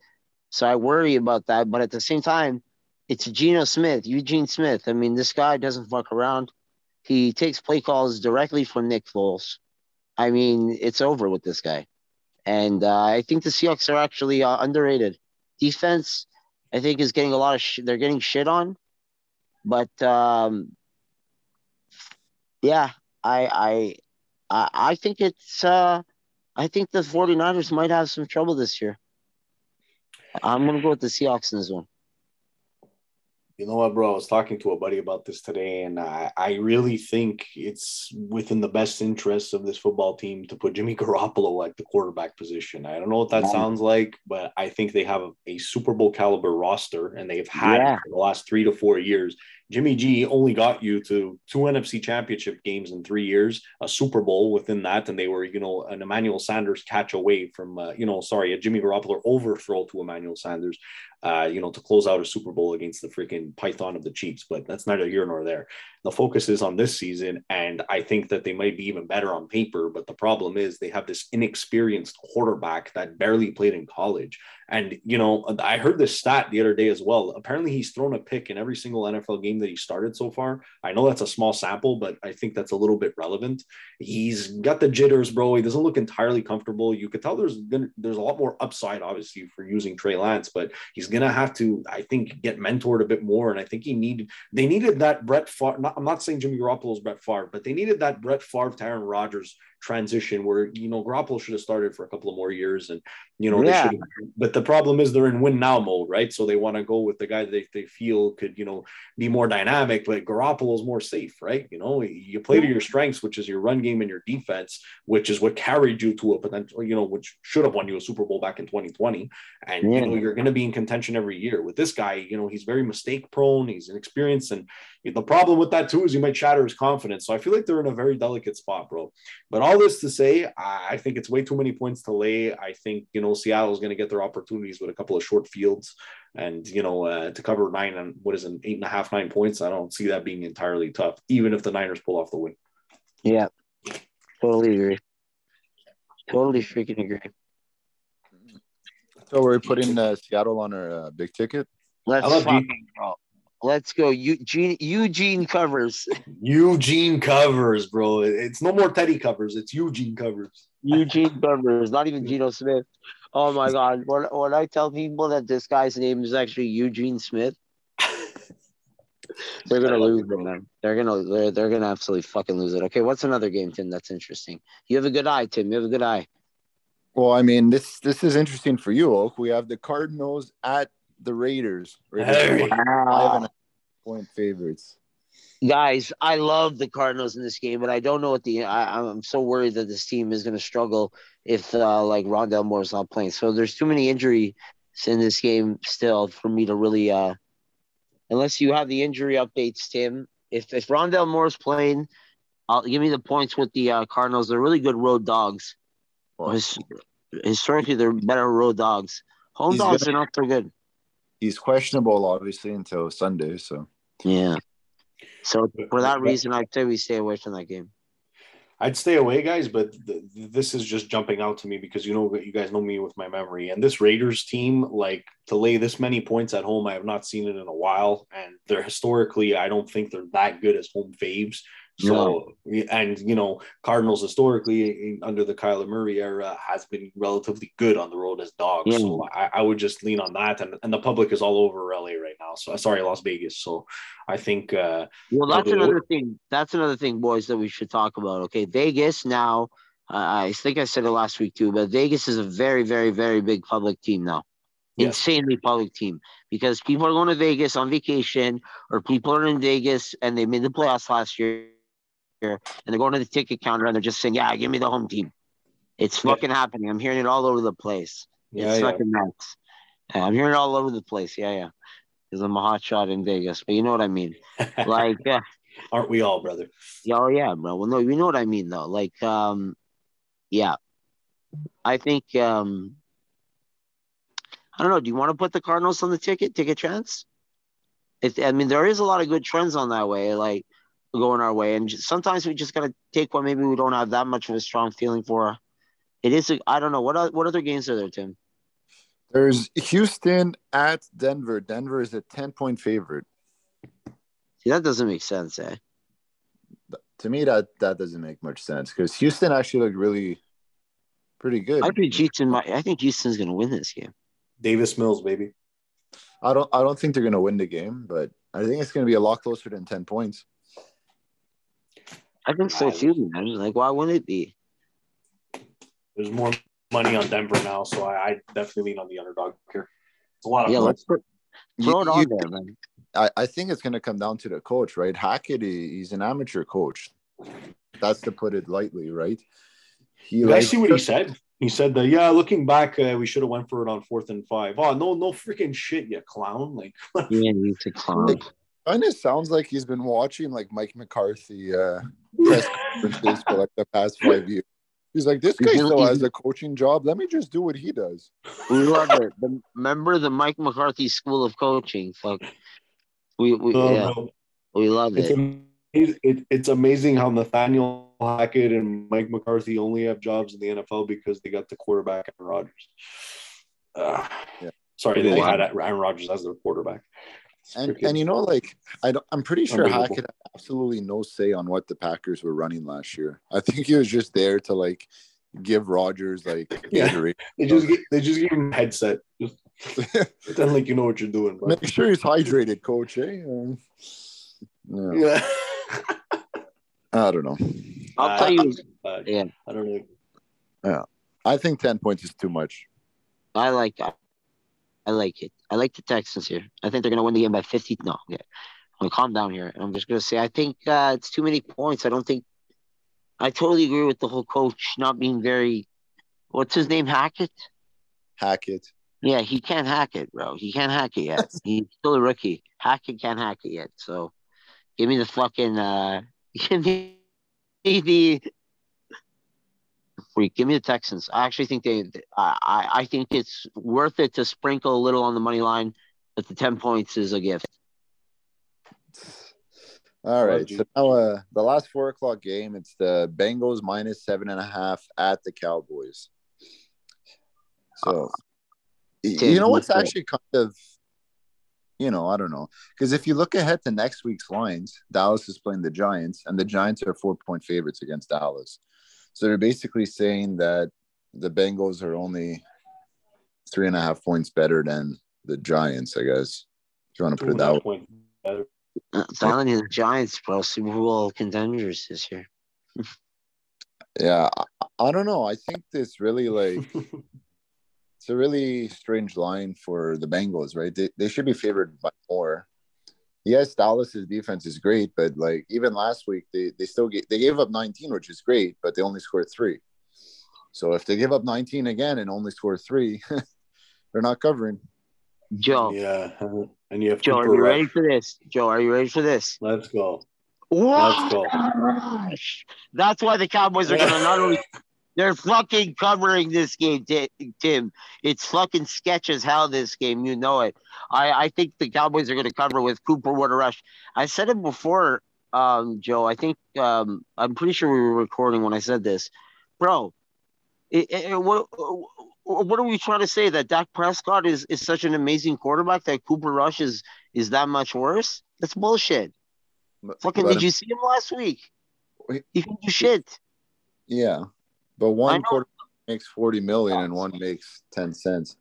So I worry about that. But at the same time, it's Geno Smith, Eugene Smith. I mean, this guy doesn't fuck around. He takes play calls directly from Nick Foles. I mean, it's over with this guy. And uh, I think the Seahawks are actually uh, underrated. Defense, I think, is getting a lot of sh- they're getting shit on, but um, yeah, I I I think it's uh I think the 49ers might have some trouble this year. I'm gonna go with the Seahawks in this one. You know what, bro? I was talking to a buddy about this today, and I, I really think it's within the best interest of this football team to put Jimmy Garoppolo at the quarterback position. I don't know what that yeah. sounds like, but I think they have a Super Bowl caliber roster, and they've had yeah. for the last three to four years. Jimmy G only got you to two NFC championship games in three years, a Super Bowl within that, and they were, you know, an Emmanuel Sanders catch away from, uh, you know, sorry, a Jimmy Garoppolo overthrow to Emmanuel Sanders, uh, you know, to close out a Super Bowl against the freaking Python of the Chiefs. But that's neither here nor there. The focus is on this season, and I think that they might be even better on paper. But the problem is they have this inexperienced quarterback that barely played in college. And, you know, I heard this stat the other day as well. Apparently, he's thrown a pick in every single NFL game that he started so far. I know that's a small sample, but I think that's a little bit relevant. He's got the jitters, bro. He doesn't look entirely comfortable. You could tell there's been, there's a lot more upside, obviously, for using Trey Lance, but he's to have to, I think, get mentored a bit more. And I think he needed, they needed that Brett Favre. Not, I'm not saying Jimmy Garoppolo's Brett Favre, but they needed that Brett Favre to Aaron Rodgers transition where you know Garoppolo should have started for a couple of more years, and you know Yeah. they should. But the problem is they're in win now mode, right? So they want to go with the guy that they, they feel could you know be more dynamic, but Garoppolo is more safe, right? You know, you play to your strengths, which is your run game and your defense, which is what carried you to a potential, you know, which should have won you a Super Bowl back in 2020. And Yeah. you know, you're going to be in contention every year. With this guy, you know, he's very mistake prone, he's inexperienced, and the problem with that too is you might shatter his confidence. So I feel like they're in a very delicate spot, bro. But all this to say, I I think it's way too many points to lay. I think you know Seattle's going to get their opportunities with a couple of short fields, and you know uh, to cover nine and what is an eight and a half nine points. I don't see that being entirely tough, even if the Niners pull off the win. Yeah. Totally agree. Totally freaking agree. So we're putting uh, Seattle on our uh, big ticket. Let's I love fucking go. Let's go. Eugene Eugene covers. Eugene covers, bro. It's no more Teddy covers. It's Eugene covers. Eugene covers, not even Geno Smith. Oh my god. When, when I tell people that this guy's name is actually Eugene Smith, they're gonna lose it, it, man. They're gonna they're, they're gonna absolutely fucking lose it. Okay, what's another game, Tim? That's interesting. You have a good eye, Tim. You have a good eye. Well, I mean, this this is interesting for you, Oak. We have the Cardinals at the Raiders. Raiders are Hey. five and a Wow. half point favorites. Guys, I love the Cardinals in this game, but I don't know what the I, I'm so worried that this team is going to struggle if uh, like Rondale Moore is not playing. So there's too many injuries in this game still for me to really uh unless you have the injury updates, Tim. If if Rondale Moore is playing, I'll give me the points with the uh, Cardinals. They're really good road dogs. Well, historically, they're better road dogs. Home He's dogs gonna- are not so good. He's questionable, obviously, until Sunday. So Yeah. So for that reason, I'd say we stay away from that game. I'd stay away, guys, but th- this is just jumping out to me because you know you guys know me with my memory. And this Raiders team, like to lay this many points at home, I have not seen it in a while. And they're historically, I don't think they're that good as home faves. So, and you know, Cardinals historically under the Kyler Murray era has been relatively good on the road as dogs. Yeah. So I, I would just lean on that. And, and the public is all over LA right now. So sorry, Las Vegas. So I think uh, Well, that's another thing. That's another thing, boys, that we should talk about. Okay, Vegas now. Uh, I think I said it last week too, but Vegas is a very, very, very big public team now. Yes. Insanely public team because people are going to Vegas on vacation, or people are in Vegas and they made the playoffs last year, and they're going to the ticket counter and they're just saying, "Yeah, give me the home team." It's Yeah. fucking happening. I'm hearing it all over the place. yeah, it's yeah. fucking nuts. Yeah, I'm hearing it all over the place. Yeah, yeah. Because I'm a hot shot in Vegas, but you know what I mean. Like, uh, aren't we all, brother? yeah, oh yeah, bro. Well, no, you know what I mean though. Like, um, yeah, I think, um, I don't know. Do you want to put the Cardinals on the ticket, ticket trends? It, I mean, there is a lot of good trends on that way, like going our way, and just, sometimes we just gotta take one. Maybe we don't have that much of a strong feeling for. It is. A, I don't know what. What other games are there, Tim? there's Houston at Denver. Denver is a ten point favorite. See, that doesn't make sense, eh? To me, that that doesn't make much sense because Houston actually looked really pretty good. I think Houston. Might, I think Houston's gonna win this game. Davis Mills, baby. I don't I don't think they're gonna win the game, but I think it's gonna be a lot closer than ten points. I think so Wow. too, man. Like, why wouldn't it be? There's more money on Denver now, so I, I definitely lean on the underdog here. It's a lot of Yeah, fun. let's put, throw it You- on you- there, man. I, I think it's gonna come down to the coach, right? Hackett, he's an amateur coach. That's to put it lightly, right? He You guys see what he said? He said that yeah, looking back, uh, we should have went for it on fourth and five. Oh no, no freaking shit, you clown! Like Yeah, he's a clown. Kind of sounds like he's been watching like Mike McCarthy uh, press conferences for like the past five years. He's like, this guy He's- still he's- has a coaching job. Let me just do what he does. We love it. The, remember the Mike McCarthy School of Coaching? Fuck. We, we oh, yeah, no. we love it's it. amazing. It, it's amazing how Nathaniel Hackett and Mike McCarthy only have jobs in the NFL because they got the quarterback Aaron Rodgers. Uh, Yeah. Sorry, they had Aaron Rodgers as their quarterback. It's And and you know, like I don't, I'm pretty sure Unbelievable. Hackett had absolutely no say on what the Packers were running last year. I think he was just there to like give Rodgers like Yeah. Gatorade. they just gi- they just give him a headset. Just pretend like you know what you're doing. But Make sure he's hydrated, coach. Eh? Um, yeah. yeah. I don't know. I'll Uh, tell you. Uh, Yeah. I don't know. Yeah. I think ten points is too much. I like that. I like it. I like the Texans here. I think they're gonna win the game by fifty. No, yeah. I'm gonna calm down here. I'm just gonna say I think uh, it's too many points. I don't think. I totally agree with the whole coach not being very. What's his name? Hackett. Hackett. Yeah, he can't hack it, bro. He can't hack it yet. He's still a rookie. Hackett can't hack it yet. So, give me the fucking. uh Give me the. Freak. Give me the Texans. I actually think they. I I I think it's worth it to sprinkle a little on the money line, but the ten points is a gift. All right. So now uh, the last four o'clock game, it's the Bengals minus seven and a half at the Cowboys. So y- Tim, you know what's who's actually kind of you know, I don't know. Because if you look ahead to next week's lines, Dallas is playing the Giants, and the Giants are four point favorites against Dallas. So they're basically saying that the Bengals are only three and a half points better than the Giants, I guess. If you want to put it that half way. point better. Uh, I'm telling you, the Giants, bro, Super Bowl contenders this year. Yeah, I, I don't know. I think this really like it's a really strange line for the Bengals, right? They, they should be favored by more. Yes, Dallas's defense is great, but like even last week, they they still get, they gave up 19, which is great, but they only scored three. So if they give up 19 again and only score three, they're not covering. Joe, yeah, and you have Joe, are you ready for this? Joe, are you ready for this? Let's go. What? Let's go. That's why the Cowboys are gonna not only they're fucking covering this game, Tim. It's fucking sketch as hell. This game, you know it. I I think the Cowboys are gonna cover with Cooper Water Rush. I said it before, um, Joe. I think um, I'm pretty sure we were recording when I said this, bro. It, it, what what are we trying to say that Dak Prescott is is such an amazing quarterback that Cooper Rush is is that much worse? That's bullshit. But- Fucking, but- did you see him last week? He can do shit. Yeah, but one quarter makes 40 million and one makes 10 cents.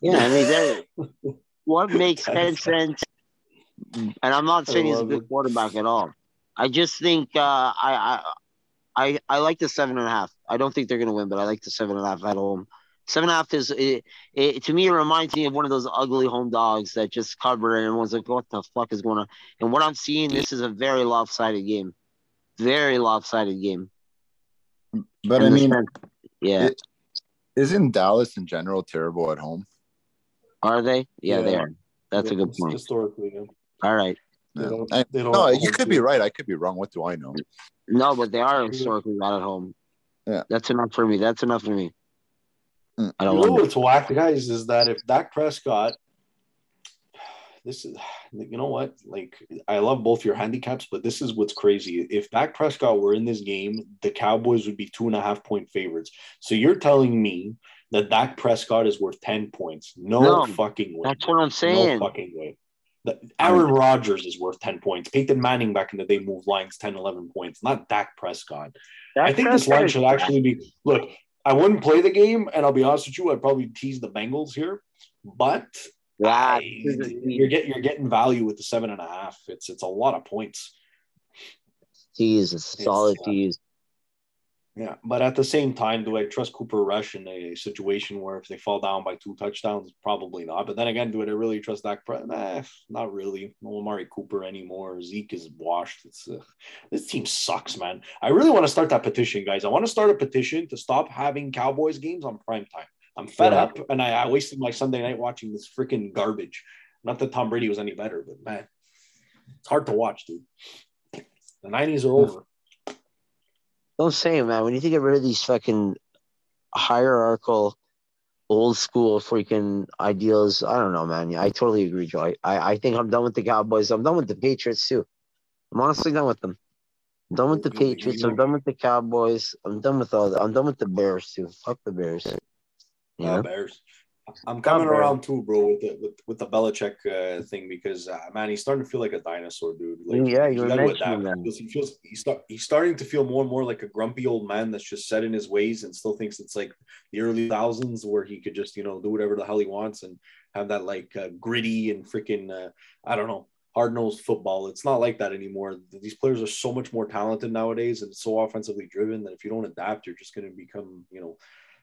Yeah, I mean, that, what makes Ten cents? And I'm not saying he's a good it. quarterback at all. I just think uh, I, I I I like the seven and a half. I don't think they're going to win, but I like the seven and a half at home. Seven and a half is it, it, to me. It reminds me of one of those ugly home dogs that just cover and everyone's like, "What the fuck is going on?" And what I'm seeing, this is a very lopsided game, very lopsided game. But I mean, sense- yeah, it- isn't Dallas in general terrible at home? are they? Yeah, they are. That's a good point. Historically, yeah. All right. They don't- they don't no, you home could be right. I could be wrong. What do I know? No, but they are historically not at home. Yeah. That's enough for me. That's enough for me. Mm. I don't know want what's whack, guys, is that if Dak Prescott, this is, you know what? Like, I love both your handicaps, but this is what's crazy. If Dak Prescott were in this game, the Cowboys would be two and a half point favorites. So you're telling me that Dak Prescott is worth 10 points? No, No, fucking way. That's what I'm saying No fucking way. Aaron Rodgers is worth 10 points. Peyton Manning back in the day moved lines 10, 11 points, not Dak Prescott. I That think this line should actually be look. I wouldn't play the game, and I'll be honest with you, I'd probably tease the Bengals here, but Yeah, I- you're getting you're getting value with the seven and a half. It's it's a lot of points. tease, a solid uh, tease. Yeah, but at the same time, do I trust Cooper Rush in a situation where if they fall down by two touchdowns, probably not. But then again, do I really trust Dak? Pre- nah, not really. No Amari Cooper anymore. Zeke is washed. It's uh, this team sucks, man. I really want to start that petition, guys. I want to start a petition to stop having Cowboys games on prime time. I'm fed Yeah. up, and I, I wasted my Sunday night watching this freaking garbage. Not that Tom Brady was any better, but man, it's hard to watch, dude. The '90s are over. Don't say it, man. When you to get rid of these fucking hierarchical, old school freaking ideals. I don't know, man. Yeah, I totally agree, Joe. I, I, think I'm done with the Cowboys. I'm done with the Patriots too. I'm honestly done with them. I'm done with the Patriots. I'm done with the Cowboys. I'm done with all. The, I'm done with the Bears too. Fuck the Bears. Uh. Bears. I'm coming around too, bro, with the with, with the Belichick uh, thing because uh, man, he's starting to feel like a dinosaur, dude. Like, Yeah, you were mentioning adapt. that. He feels he's start, he's starting to feel more and more like a grumpy old man that's just set in his ways and still thinks it's like the early thousands where he could just you know do whatever the hell he wants and have that like uh, gritty and freaking uh, I don't know. hard nosed football. It's not like that anymore. These players are so much more talented nowadays and so offensively driven that if you don't adapt, you're just going to become, you know,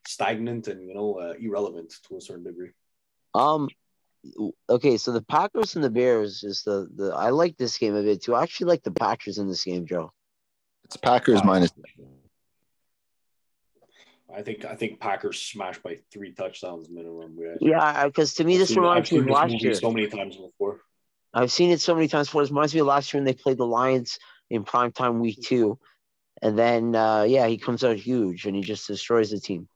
stagnant and, you know, uh, irrelevant to a certain degree. Um, okay, so the Packers and the Bears is the the I like this game a bit too. I actually like the Packers in this game, Joe. It's Packers minus. I think I think Packers smashed by three touchdowns minimum. Yeah, because to me I've this seen- reminds me seen of this last movie year. so many times before. I've seen it so many times before. It reminds me of last year when they played the Lions in primetime week two. And then uh yeah, he comes out huge and he just destroys the team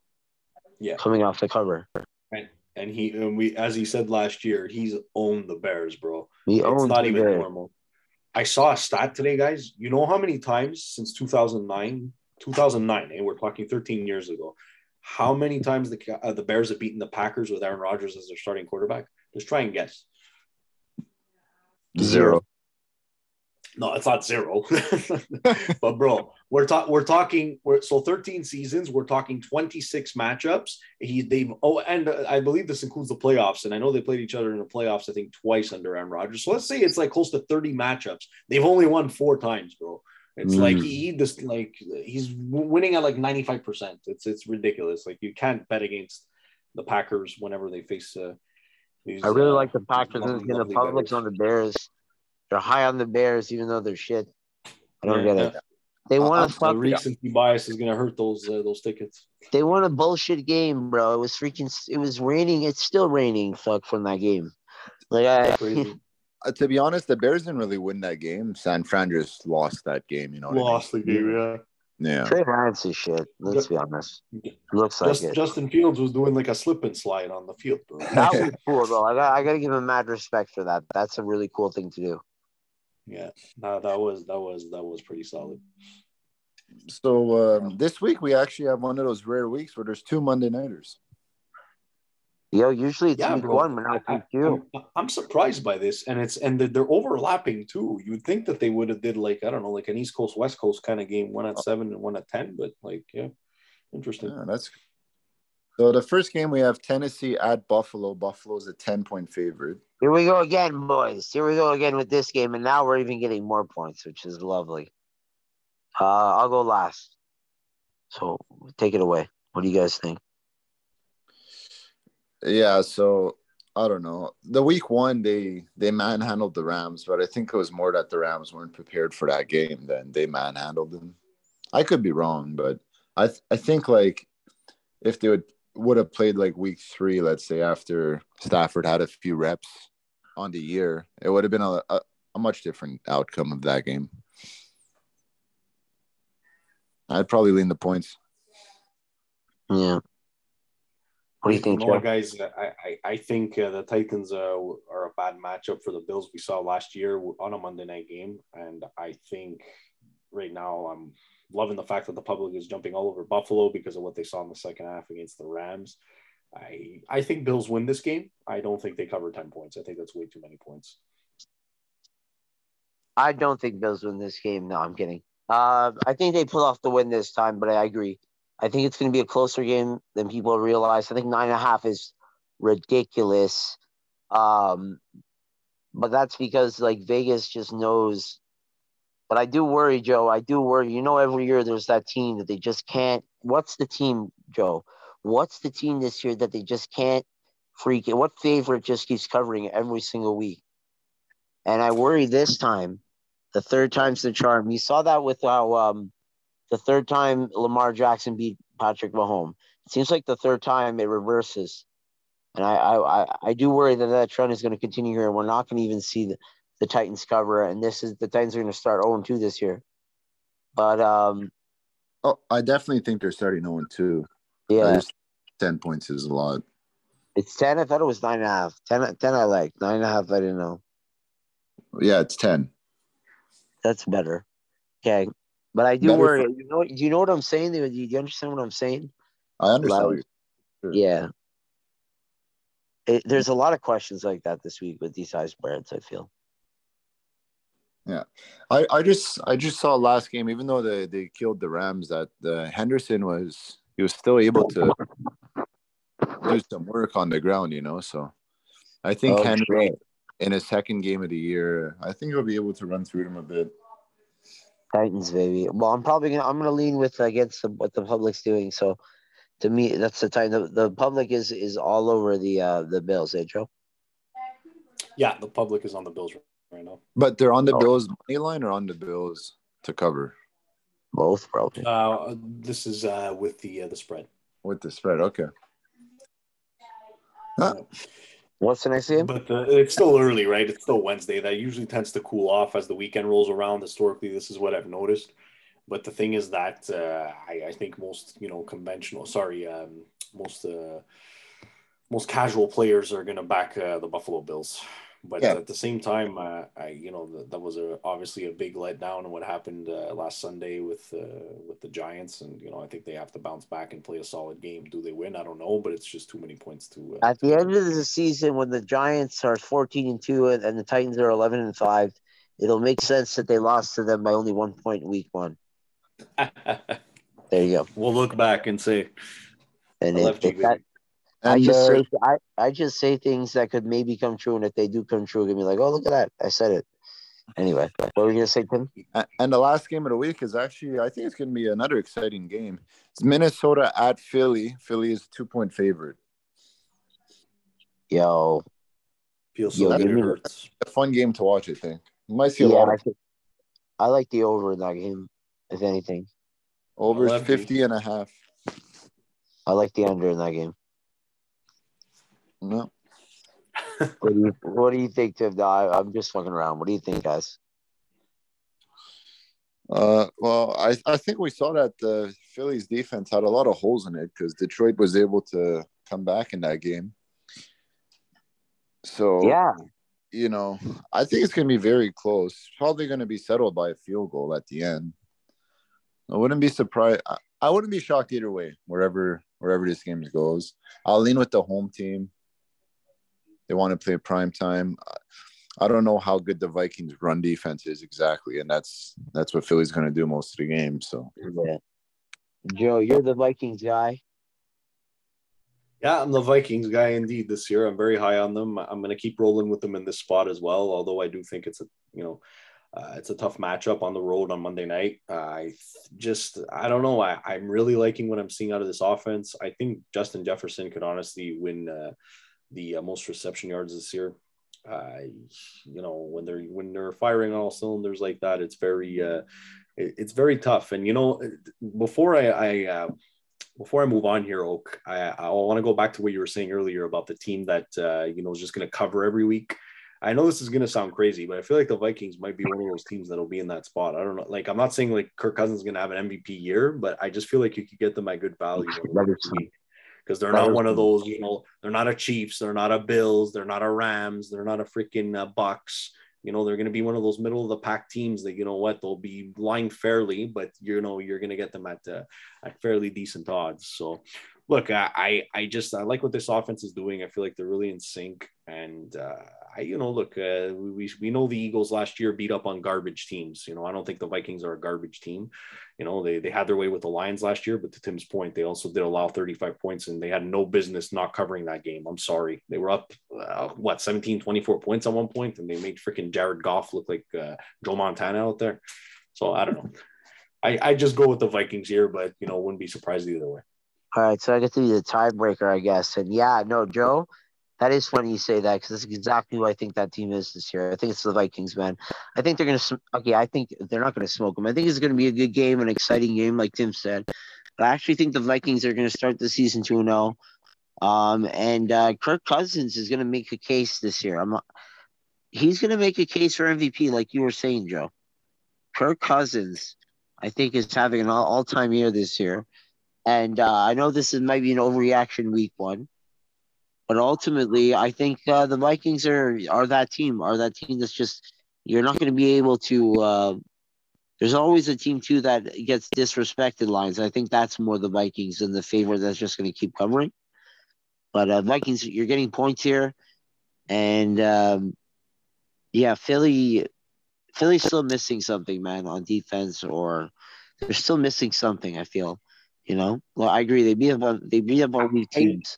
Yeah, coming off the cover. and and he and we as he said last year, he's owned the Bears, bro. He it's owns not the even Bears. normal. I saw a stat today, guys. You know how many times since 2009, 2009, and we're talking 13 years ago, how many times the uh, the Bears have beaten the Packers with Aaron Rodgers as their starting quarterback? Just try and guess. Zero. No, it's not zero. but bro, we're talking we're talking we're so 13 seasons, we're talking 26 matchups. He they've oh and I believe this includes the playoffs and I know they played each other in the playoffs I think twice under Aaron Rodgers. So let's say it's like close to 30 matchups. They've only won 4 times, bro. It's Mm. like he just like he's winning at like 95%. It's it's ridiculous. Like you can't bet against the Packers whenever they face uh, these, I really uh, like the Packers lovely, and the public's on the Bears. They're high on the Bears even though they're shit. I don't Yeah, get it. yeah. They Uh, want uh, to The fuck recency bias is gonna hurt those uh, those tickets. They won a bullshit game, bro. It was freaking. It was raining. It's still raining. Fuck from that game. Like I, Uh, to be honest, the Bears didn't really win that game. San Fran just lost that game. You know. what I mean? Lost the game, yeah. Yeah. Trey Lance is shit. Let's be honest. Looks like it. Justin Fields was doing like a slip and slide on the field, bro. That was cool though. I got. I got to give him mad respect for that. That's a really cool thing to do. Yeah, no, that was that was that was pretty solid. So um, this week we actually have one of those rare weeks where there's two Monday nighters. Yo, usually it's Yeah, two bro. one, but now I, it's two. am I'm surprised by this, and it's and they're overlapping too. You would think that they would have did like I don't know, like an East Coast West Coast kind of game, one at seven and one at ten, but like yeah, interesting. Yeah, that's so. The first game we have Tennessee at Buffalo. Buffalo's a ten point favorite. Here we go again, boys. Here we go again with this game, and now we're even getting more points, which is lovely. Uh, I'll go last. So take it away. What do you guys think? Yeah, so I don't know. The week one they they manhandled the Rams, but I think it was more that the Rams weren't prepared for that game than they manhandled them. I could be wrong, but I th- I think like if they would would have played like week three, let's say after Stafford had a few reps on the year, it would have been a, a, a much different outcome of that game. I'd probably lean the points. Yeah. What do you think, know what, guys? I I, I think uh, the Titans uh, are a bad matchup for the Bills. We saw last year on a Monday night game, and I think right now I'm loving the fact that the public is jumping all over Buffalo because of what they saw in the second half against the Rams. I I think Bills win this game. I don't think they cover ten points. I think that's way too many points. I don't think Bills win this game. No, I'm kidding. Uh, I think they pull off the win this time, but I agree. I think it's going to be a closer game than people realize. I think nine and a half is ridiculous. Um, but that's because like Vegas just knows. But I do worry, Joe. I do worry. You know, every year there's that team that they just can't. What's the team, Joe? What's the team this year that they just can't freak it? What favorite just keeps covering every single week? And I worry this time, the third time's the charm. You saw that with how um, the third time Lamar Jackson beat Patrick Mahomes. It seems like the third time it reverses, and I I, I, I do worry that that trend is going to continue here. And we're not going to even see the, the Titans cover, and this is the Titans are going to start 0 2 this year. But um, Oh, I definitely think they're starting 0 2. Yeah, Just 10 points is a lot. it's 10. I thought it was nine and a half. 10, 10 I like. Nine and a half, I didn't know. Yeah, it's 10. That's better. Okay. But I do Better worry. you know, do you know what I'm saying? Do you, understand what I'm saying? I understand. Loud. what Sure. Yeah. It, there's a lot of questions like that this week with these high spreads, I feel. Yeah, I, I just I just saw last game, even though they, they killed the Rams, that uh, Henderson was he was still able to do some work on the ground, you know. So I think Oh, Henry sure. in his second game of the year. I think he'll be able to run through them a bit. Titans, baby. Well, I'm probably gonna I'm gonna lean with against the, what the public's doing. So, to me, that's the time the, the public is is all over the uh the Bills, eh, Joe? Yeah, the public is on the Bills right now. But they're on the Oh. Bills money line or on the Bills to cover Both, probably. Uh, this is uh, with the uh, the spread. with the spread. Okay. Huh. What's the next game? But the, it's still early, right? It's still Wednesday. That usually tends to cool off as the weekend rolls around. Historically, this is what I've noticed. But the thing is that uh, I, I think most, you know, conventional, sorry, um, most uh, most casual players are going to back uh, the Buffalo Bills. But Yeah. at the same time, uh, I, you know, that, that was a, obviously a big letdown in what happened uh, last Sunday with uh, with the Giants, and you know, I think they have to bounce back and play a solid game. Do they win? I don't know, but it's just too many points to. Uh, At the end of the season, when the Giants are 14 and two and, the Titans are 11 and five, it'll make sense that they lost to them by only one point in week one. There you go. we'll look back and see. And if, if that, baby. I just uh, say I, I just say things that could maybe come true, and if they do come true, gonna be like, oh look at that, I said it. Anyway, what were you gonna say, Tim? And the last game of the week is actually, I think it's going to be another exciting game. It's Minnesota at Philly. Philly is two point favorite. Yo, feels so good it hurts. A fun game to watch, I think. You might see a yeah, lot I, think- I like the over in that game. If anything, Over love 50 and a half. I like the under in that game. No. What do you, what do you think, Tim? No, I, I'm just fucking around. What do you think, guys? Uh, well, I, I think we saw that the Phillies defense had a lot of holes in it because Detroit was able to come back in that game. So, Yeah, you know, I think it's going to be very close. Probably going to be settled by a field goal at the end. I wouldn't be surprised. I, I wouldn't be shocked either way, wherever wherever this game goes. I'll lean with the home team. They want to play prime time. I don't know how good the Vikings run defense is exactly, and that's that's what Philly's going to do most of the game. So yeah. Joe, you're the Vikings guy. Yeah, I'm the Vikings guy indeed this year. I'm very high on them. I'm going to keep rolling with them in this spot as well. Although I do think it's a you know uh, it's a tough matchup on the road on Monday night. Uh, I just I don't know. I, I'm really liking what I'm seeing out of this offense. I think Justin Jefferson could honestly win uh, the uh, most reception yards this year. Uh, you know when they're when they're firing on all cylinders like that, it's very uh, it, it's very tough. And you know before I, I uh, before I move on here, Oak, I, I want to go back to what you were saying earlier about the team that uh, you know is just going to cover every week. I know this is going to sound crazy, but I feel like the Vikings might be one of those teams that'll be in that spot. I don't know. Like, I'm not saying like Kirk Cousins is going to have an MVP year, but I just feel like you could get them at good value is true. Because they're not one of those. You know, they're not a Chiefs, they're not a Bills, they're not a Rams, they're not a freaking uh, Bucks. You know, they're going to be one of those middle of the pack teams that you know what they'll be lying fairly, but you know you're going to get them at uh, at fairly decent odds. So, look, I, I I just I like what this offense is doing. I feel like they're really in sync, and uh, I you know look, uh, we we know the Eagles last year beat up on garbage teams. You know, I don't think the Vikings are a garbage team. You know, they they had their way with the Lions last year, but to Tim's point, they also did allow 35 points, and they had no business not covering that game. I'm sorry, they were up uh, what 17, 24 points at one point, and they made freaking Jared Goff look like uh, Joe Montana out there. So I don't know. I, I just go with the Vikings here, but you know, wouldn't be surprised either way. All right, so I get to be the tiebreaker, I guess. And yeah, no, Joe, that is funny you say that because that's exactly who I think that team is this year. I think it's the Vikings, man. I think they're to, okay, I think they're not to smoke them. I think it's to be a good game, an exciting game, like Tim said. But I actually think the Vikings are to start the season 2 0. Um, and uh, Kirk Cousins is to make a case this year. I'm he's to make a case for MVP, like you were saying, Joe. Kirk Cousins, I think, is having an all time year this year. And uh, I know this is maybe an overreaction week one, but ultimately, I think uh, the Vikings are are that team, are that team that's just you're not going to be able to. Uh, there's always a team too that gets disrespected lines. I think that's more the Vikings than the favorite that's just going to keep covering. But uh, Vikings, you're getting points here, and um, yeah, Philly, Philly's still missing something, man, on defense, or they're still missing something. I feel. You know, well, I agree. They beat up on they beat up on I- teams.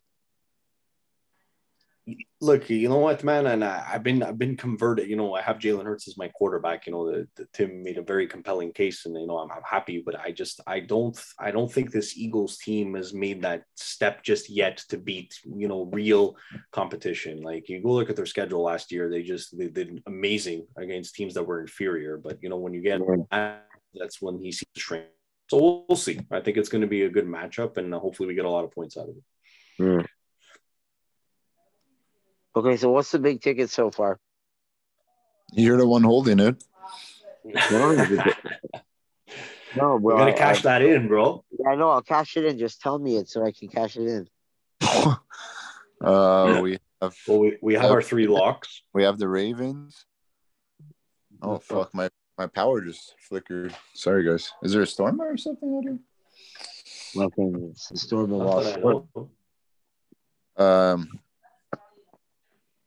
Look, you know what, man, and I, have been I've been converted. You know, I have Jalen Hurts as my quarterback. You know, the, the, Tim made a very compelling case, and you know, I'm, I'm happy. But I just I don't I don't think this Eagles team has made that step just yet to beat you know real competition. Like you go look at their schedule last year, they just they did amazing against teams that were inferior. But you know, when you get that's when he sees strength. So we'll, we'll see. I think it's going to be a good matchup, and hopefully we get a lot of points out of it. Mm. Okay, so what's the big ticket so far? You're the one holding it. no, bro. We're gonna cash I, that in, bro. Yeah, I know. I'll cash it in. Just tell me it so I can cash it in. uh, we have. Well, we, we have, have our three locks. We have the Ravens. Oh fuck! My my power just flickered. Sorry, guys. Is there a storm or something out here? Nothing. It's a storm of Um,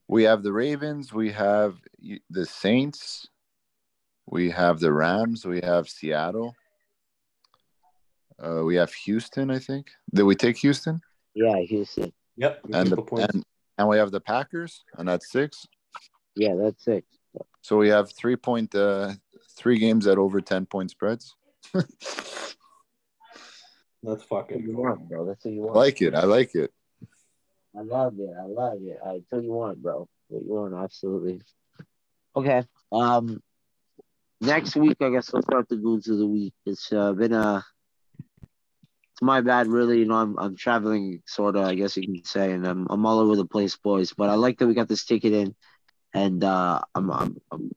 we have the Ravens, we have the Saints, we have the Rams, we have Seattle, uh, we have Houston. I think did we take Houston? Yeah, Houston. Yep. And the, and and we have the Packers, and that's six. Yeah, that's six. So we have three point uh, three games at over ten point spreads. that's fucking. you want, bro. That's what you want. I like it. I like it. I love it. I love it. I tell you what, bro. What you want, absolutely. Okay. Um, next week, I guess we'll start the goons of the week. It's uh, been a. It's my bad, really. You know, I'm I'm traveling, sort of. I guess you can say, and I'm I'm all over the place, boys. But I like that we got this ticket in, and uh, I'm I'm I'm,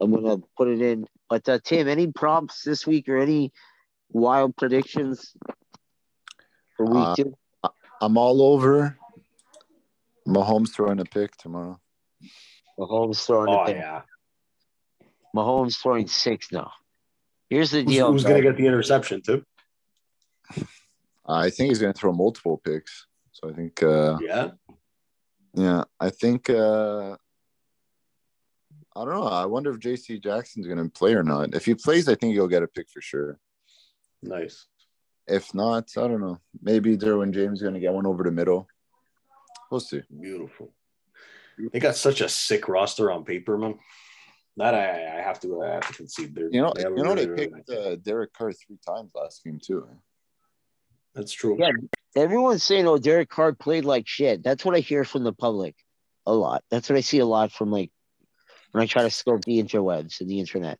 I'm gonna put it in. But uh, Tim, any prompts this week or any wild predictions for week uh, two? I'm all over Mahomes throwing a pick tomorrow. Mahomes throwing oh, a pick. yeah. Mahomes throwing six now. Here's the deal. Who's, who's going to get the interception too? I think he's going to throw multiple picks. So I think. Uh, yeah. Yeah, I think. Uh, I don't know. I wonder if J.C. Jackson's going to play or not. If he plays, I think he'll get a pick for sure. Nice. If not, I don't know. Maybe Derwin James is going to get one over the middle. We'll see. Beautiful. They got such a sick roster on paper, man. That I, I have to I have to concede. They're, you know, they you know they picked uh, Derek Carr three times last game too. That's true. Yeah, everyone's saying, "Oh, Derek Carr played like shit." That's what I hear from the public a lot. That's what I see a lot from like when I try to scope the interwebs and the internet.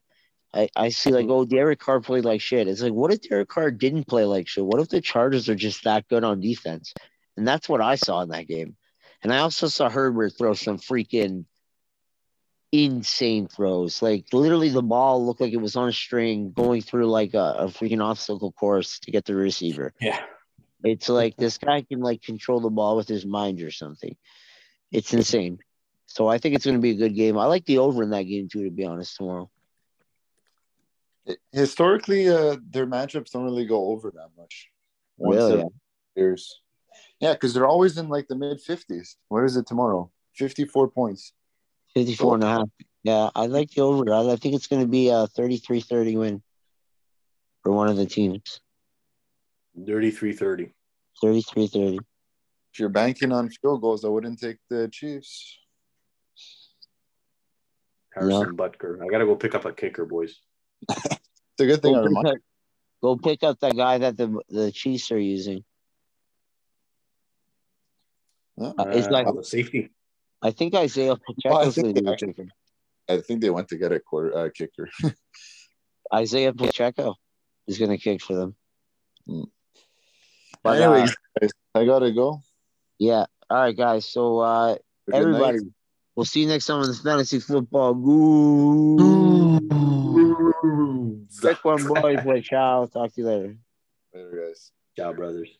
I, I see like, oh, Derek Carr played like shit. It's like, what if Derek Carr didn't play like shit? What if the Chargers are just that good on defense? And that's what I saw in that game. And I also saw Herbert throw some freaking insane throws. Like literally the ball looked like it was on a string going through like a, a freaking obstacle course to get the receiver. Yeah. It's like this guy can like control the ball with his mind or something. It's insane. So I think it's going to be a good game. I like the over in that game too, to be honest, tomorrow. Historically, uh, their matchups don't really go over that much. Once really? Years. Yeah, because they're always in like the mid 50s. Where is it tomorrow? 54 points. 54 and a half. Yeah, I like the over. I think it's going to be a 33 30 win for one of the teams. 33 30. 33 30. If you're banking on field goals, I wouldn't take the Chiefs. Harrison no. Butker. I got to go pick up a kicker, boys. it's a good thing go I remind. Pick up, go pick up that guy that the the Chiefs are using. Uh, it's like the safety. I think Isaiah Pacheco. Oh, I, think they, actually, I think they went to get a quarter uh, kicker. Isaiah Pacheco is going to kick for them. Mm. But anyways, uh, I gotta go. Yeah. All right, guys. So uh, everybody, night. we'll see you next time on the fantasy football. Goo. Sick one, boys. Ciao. Talk to you later. Later, guys. Ciao, brothers.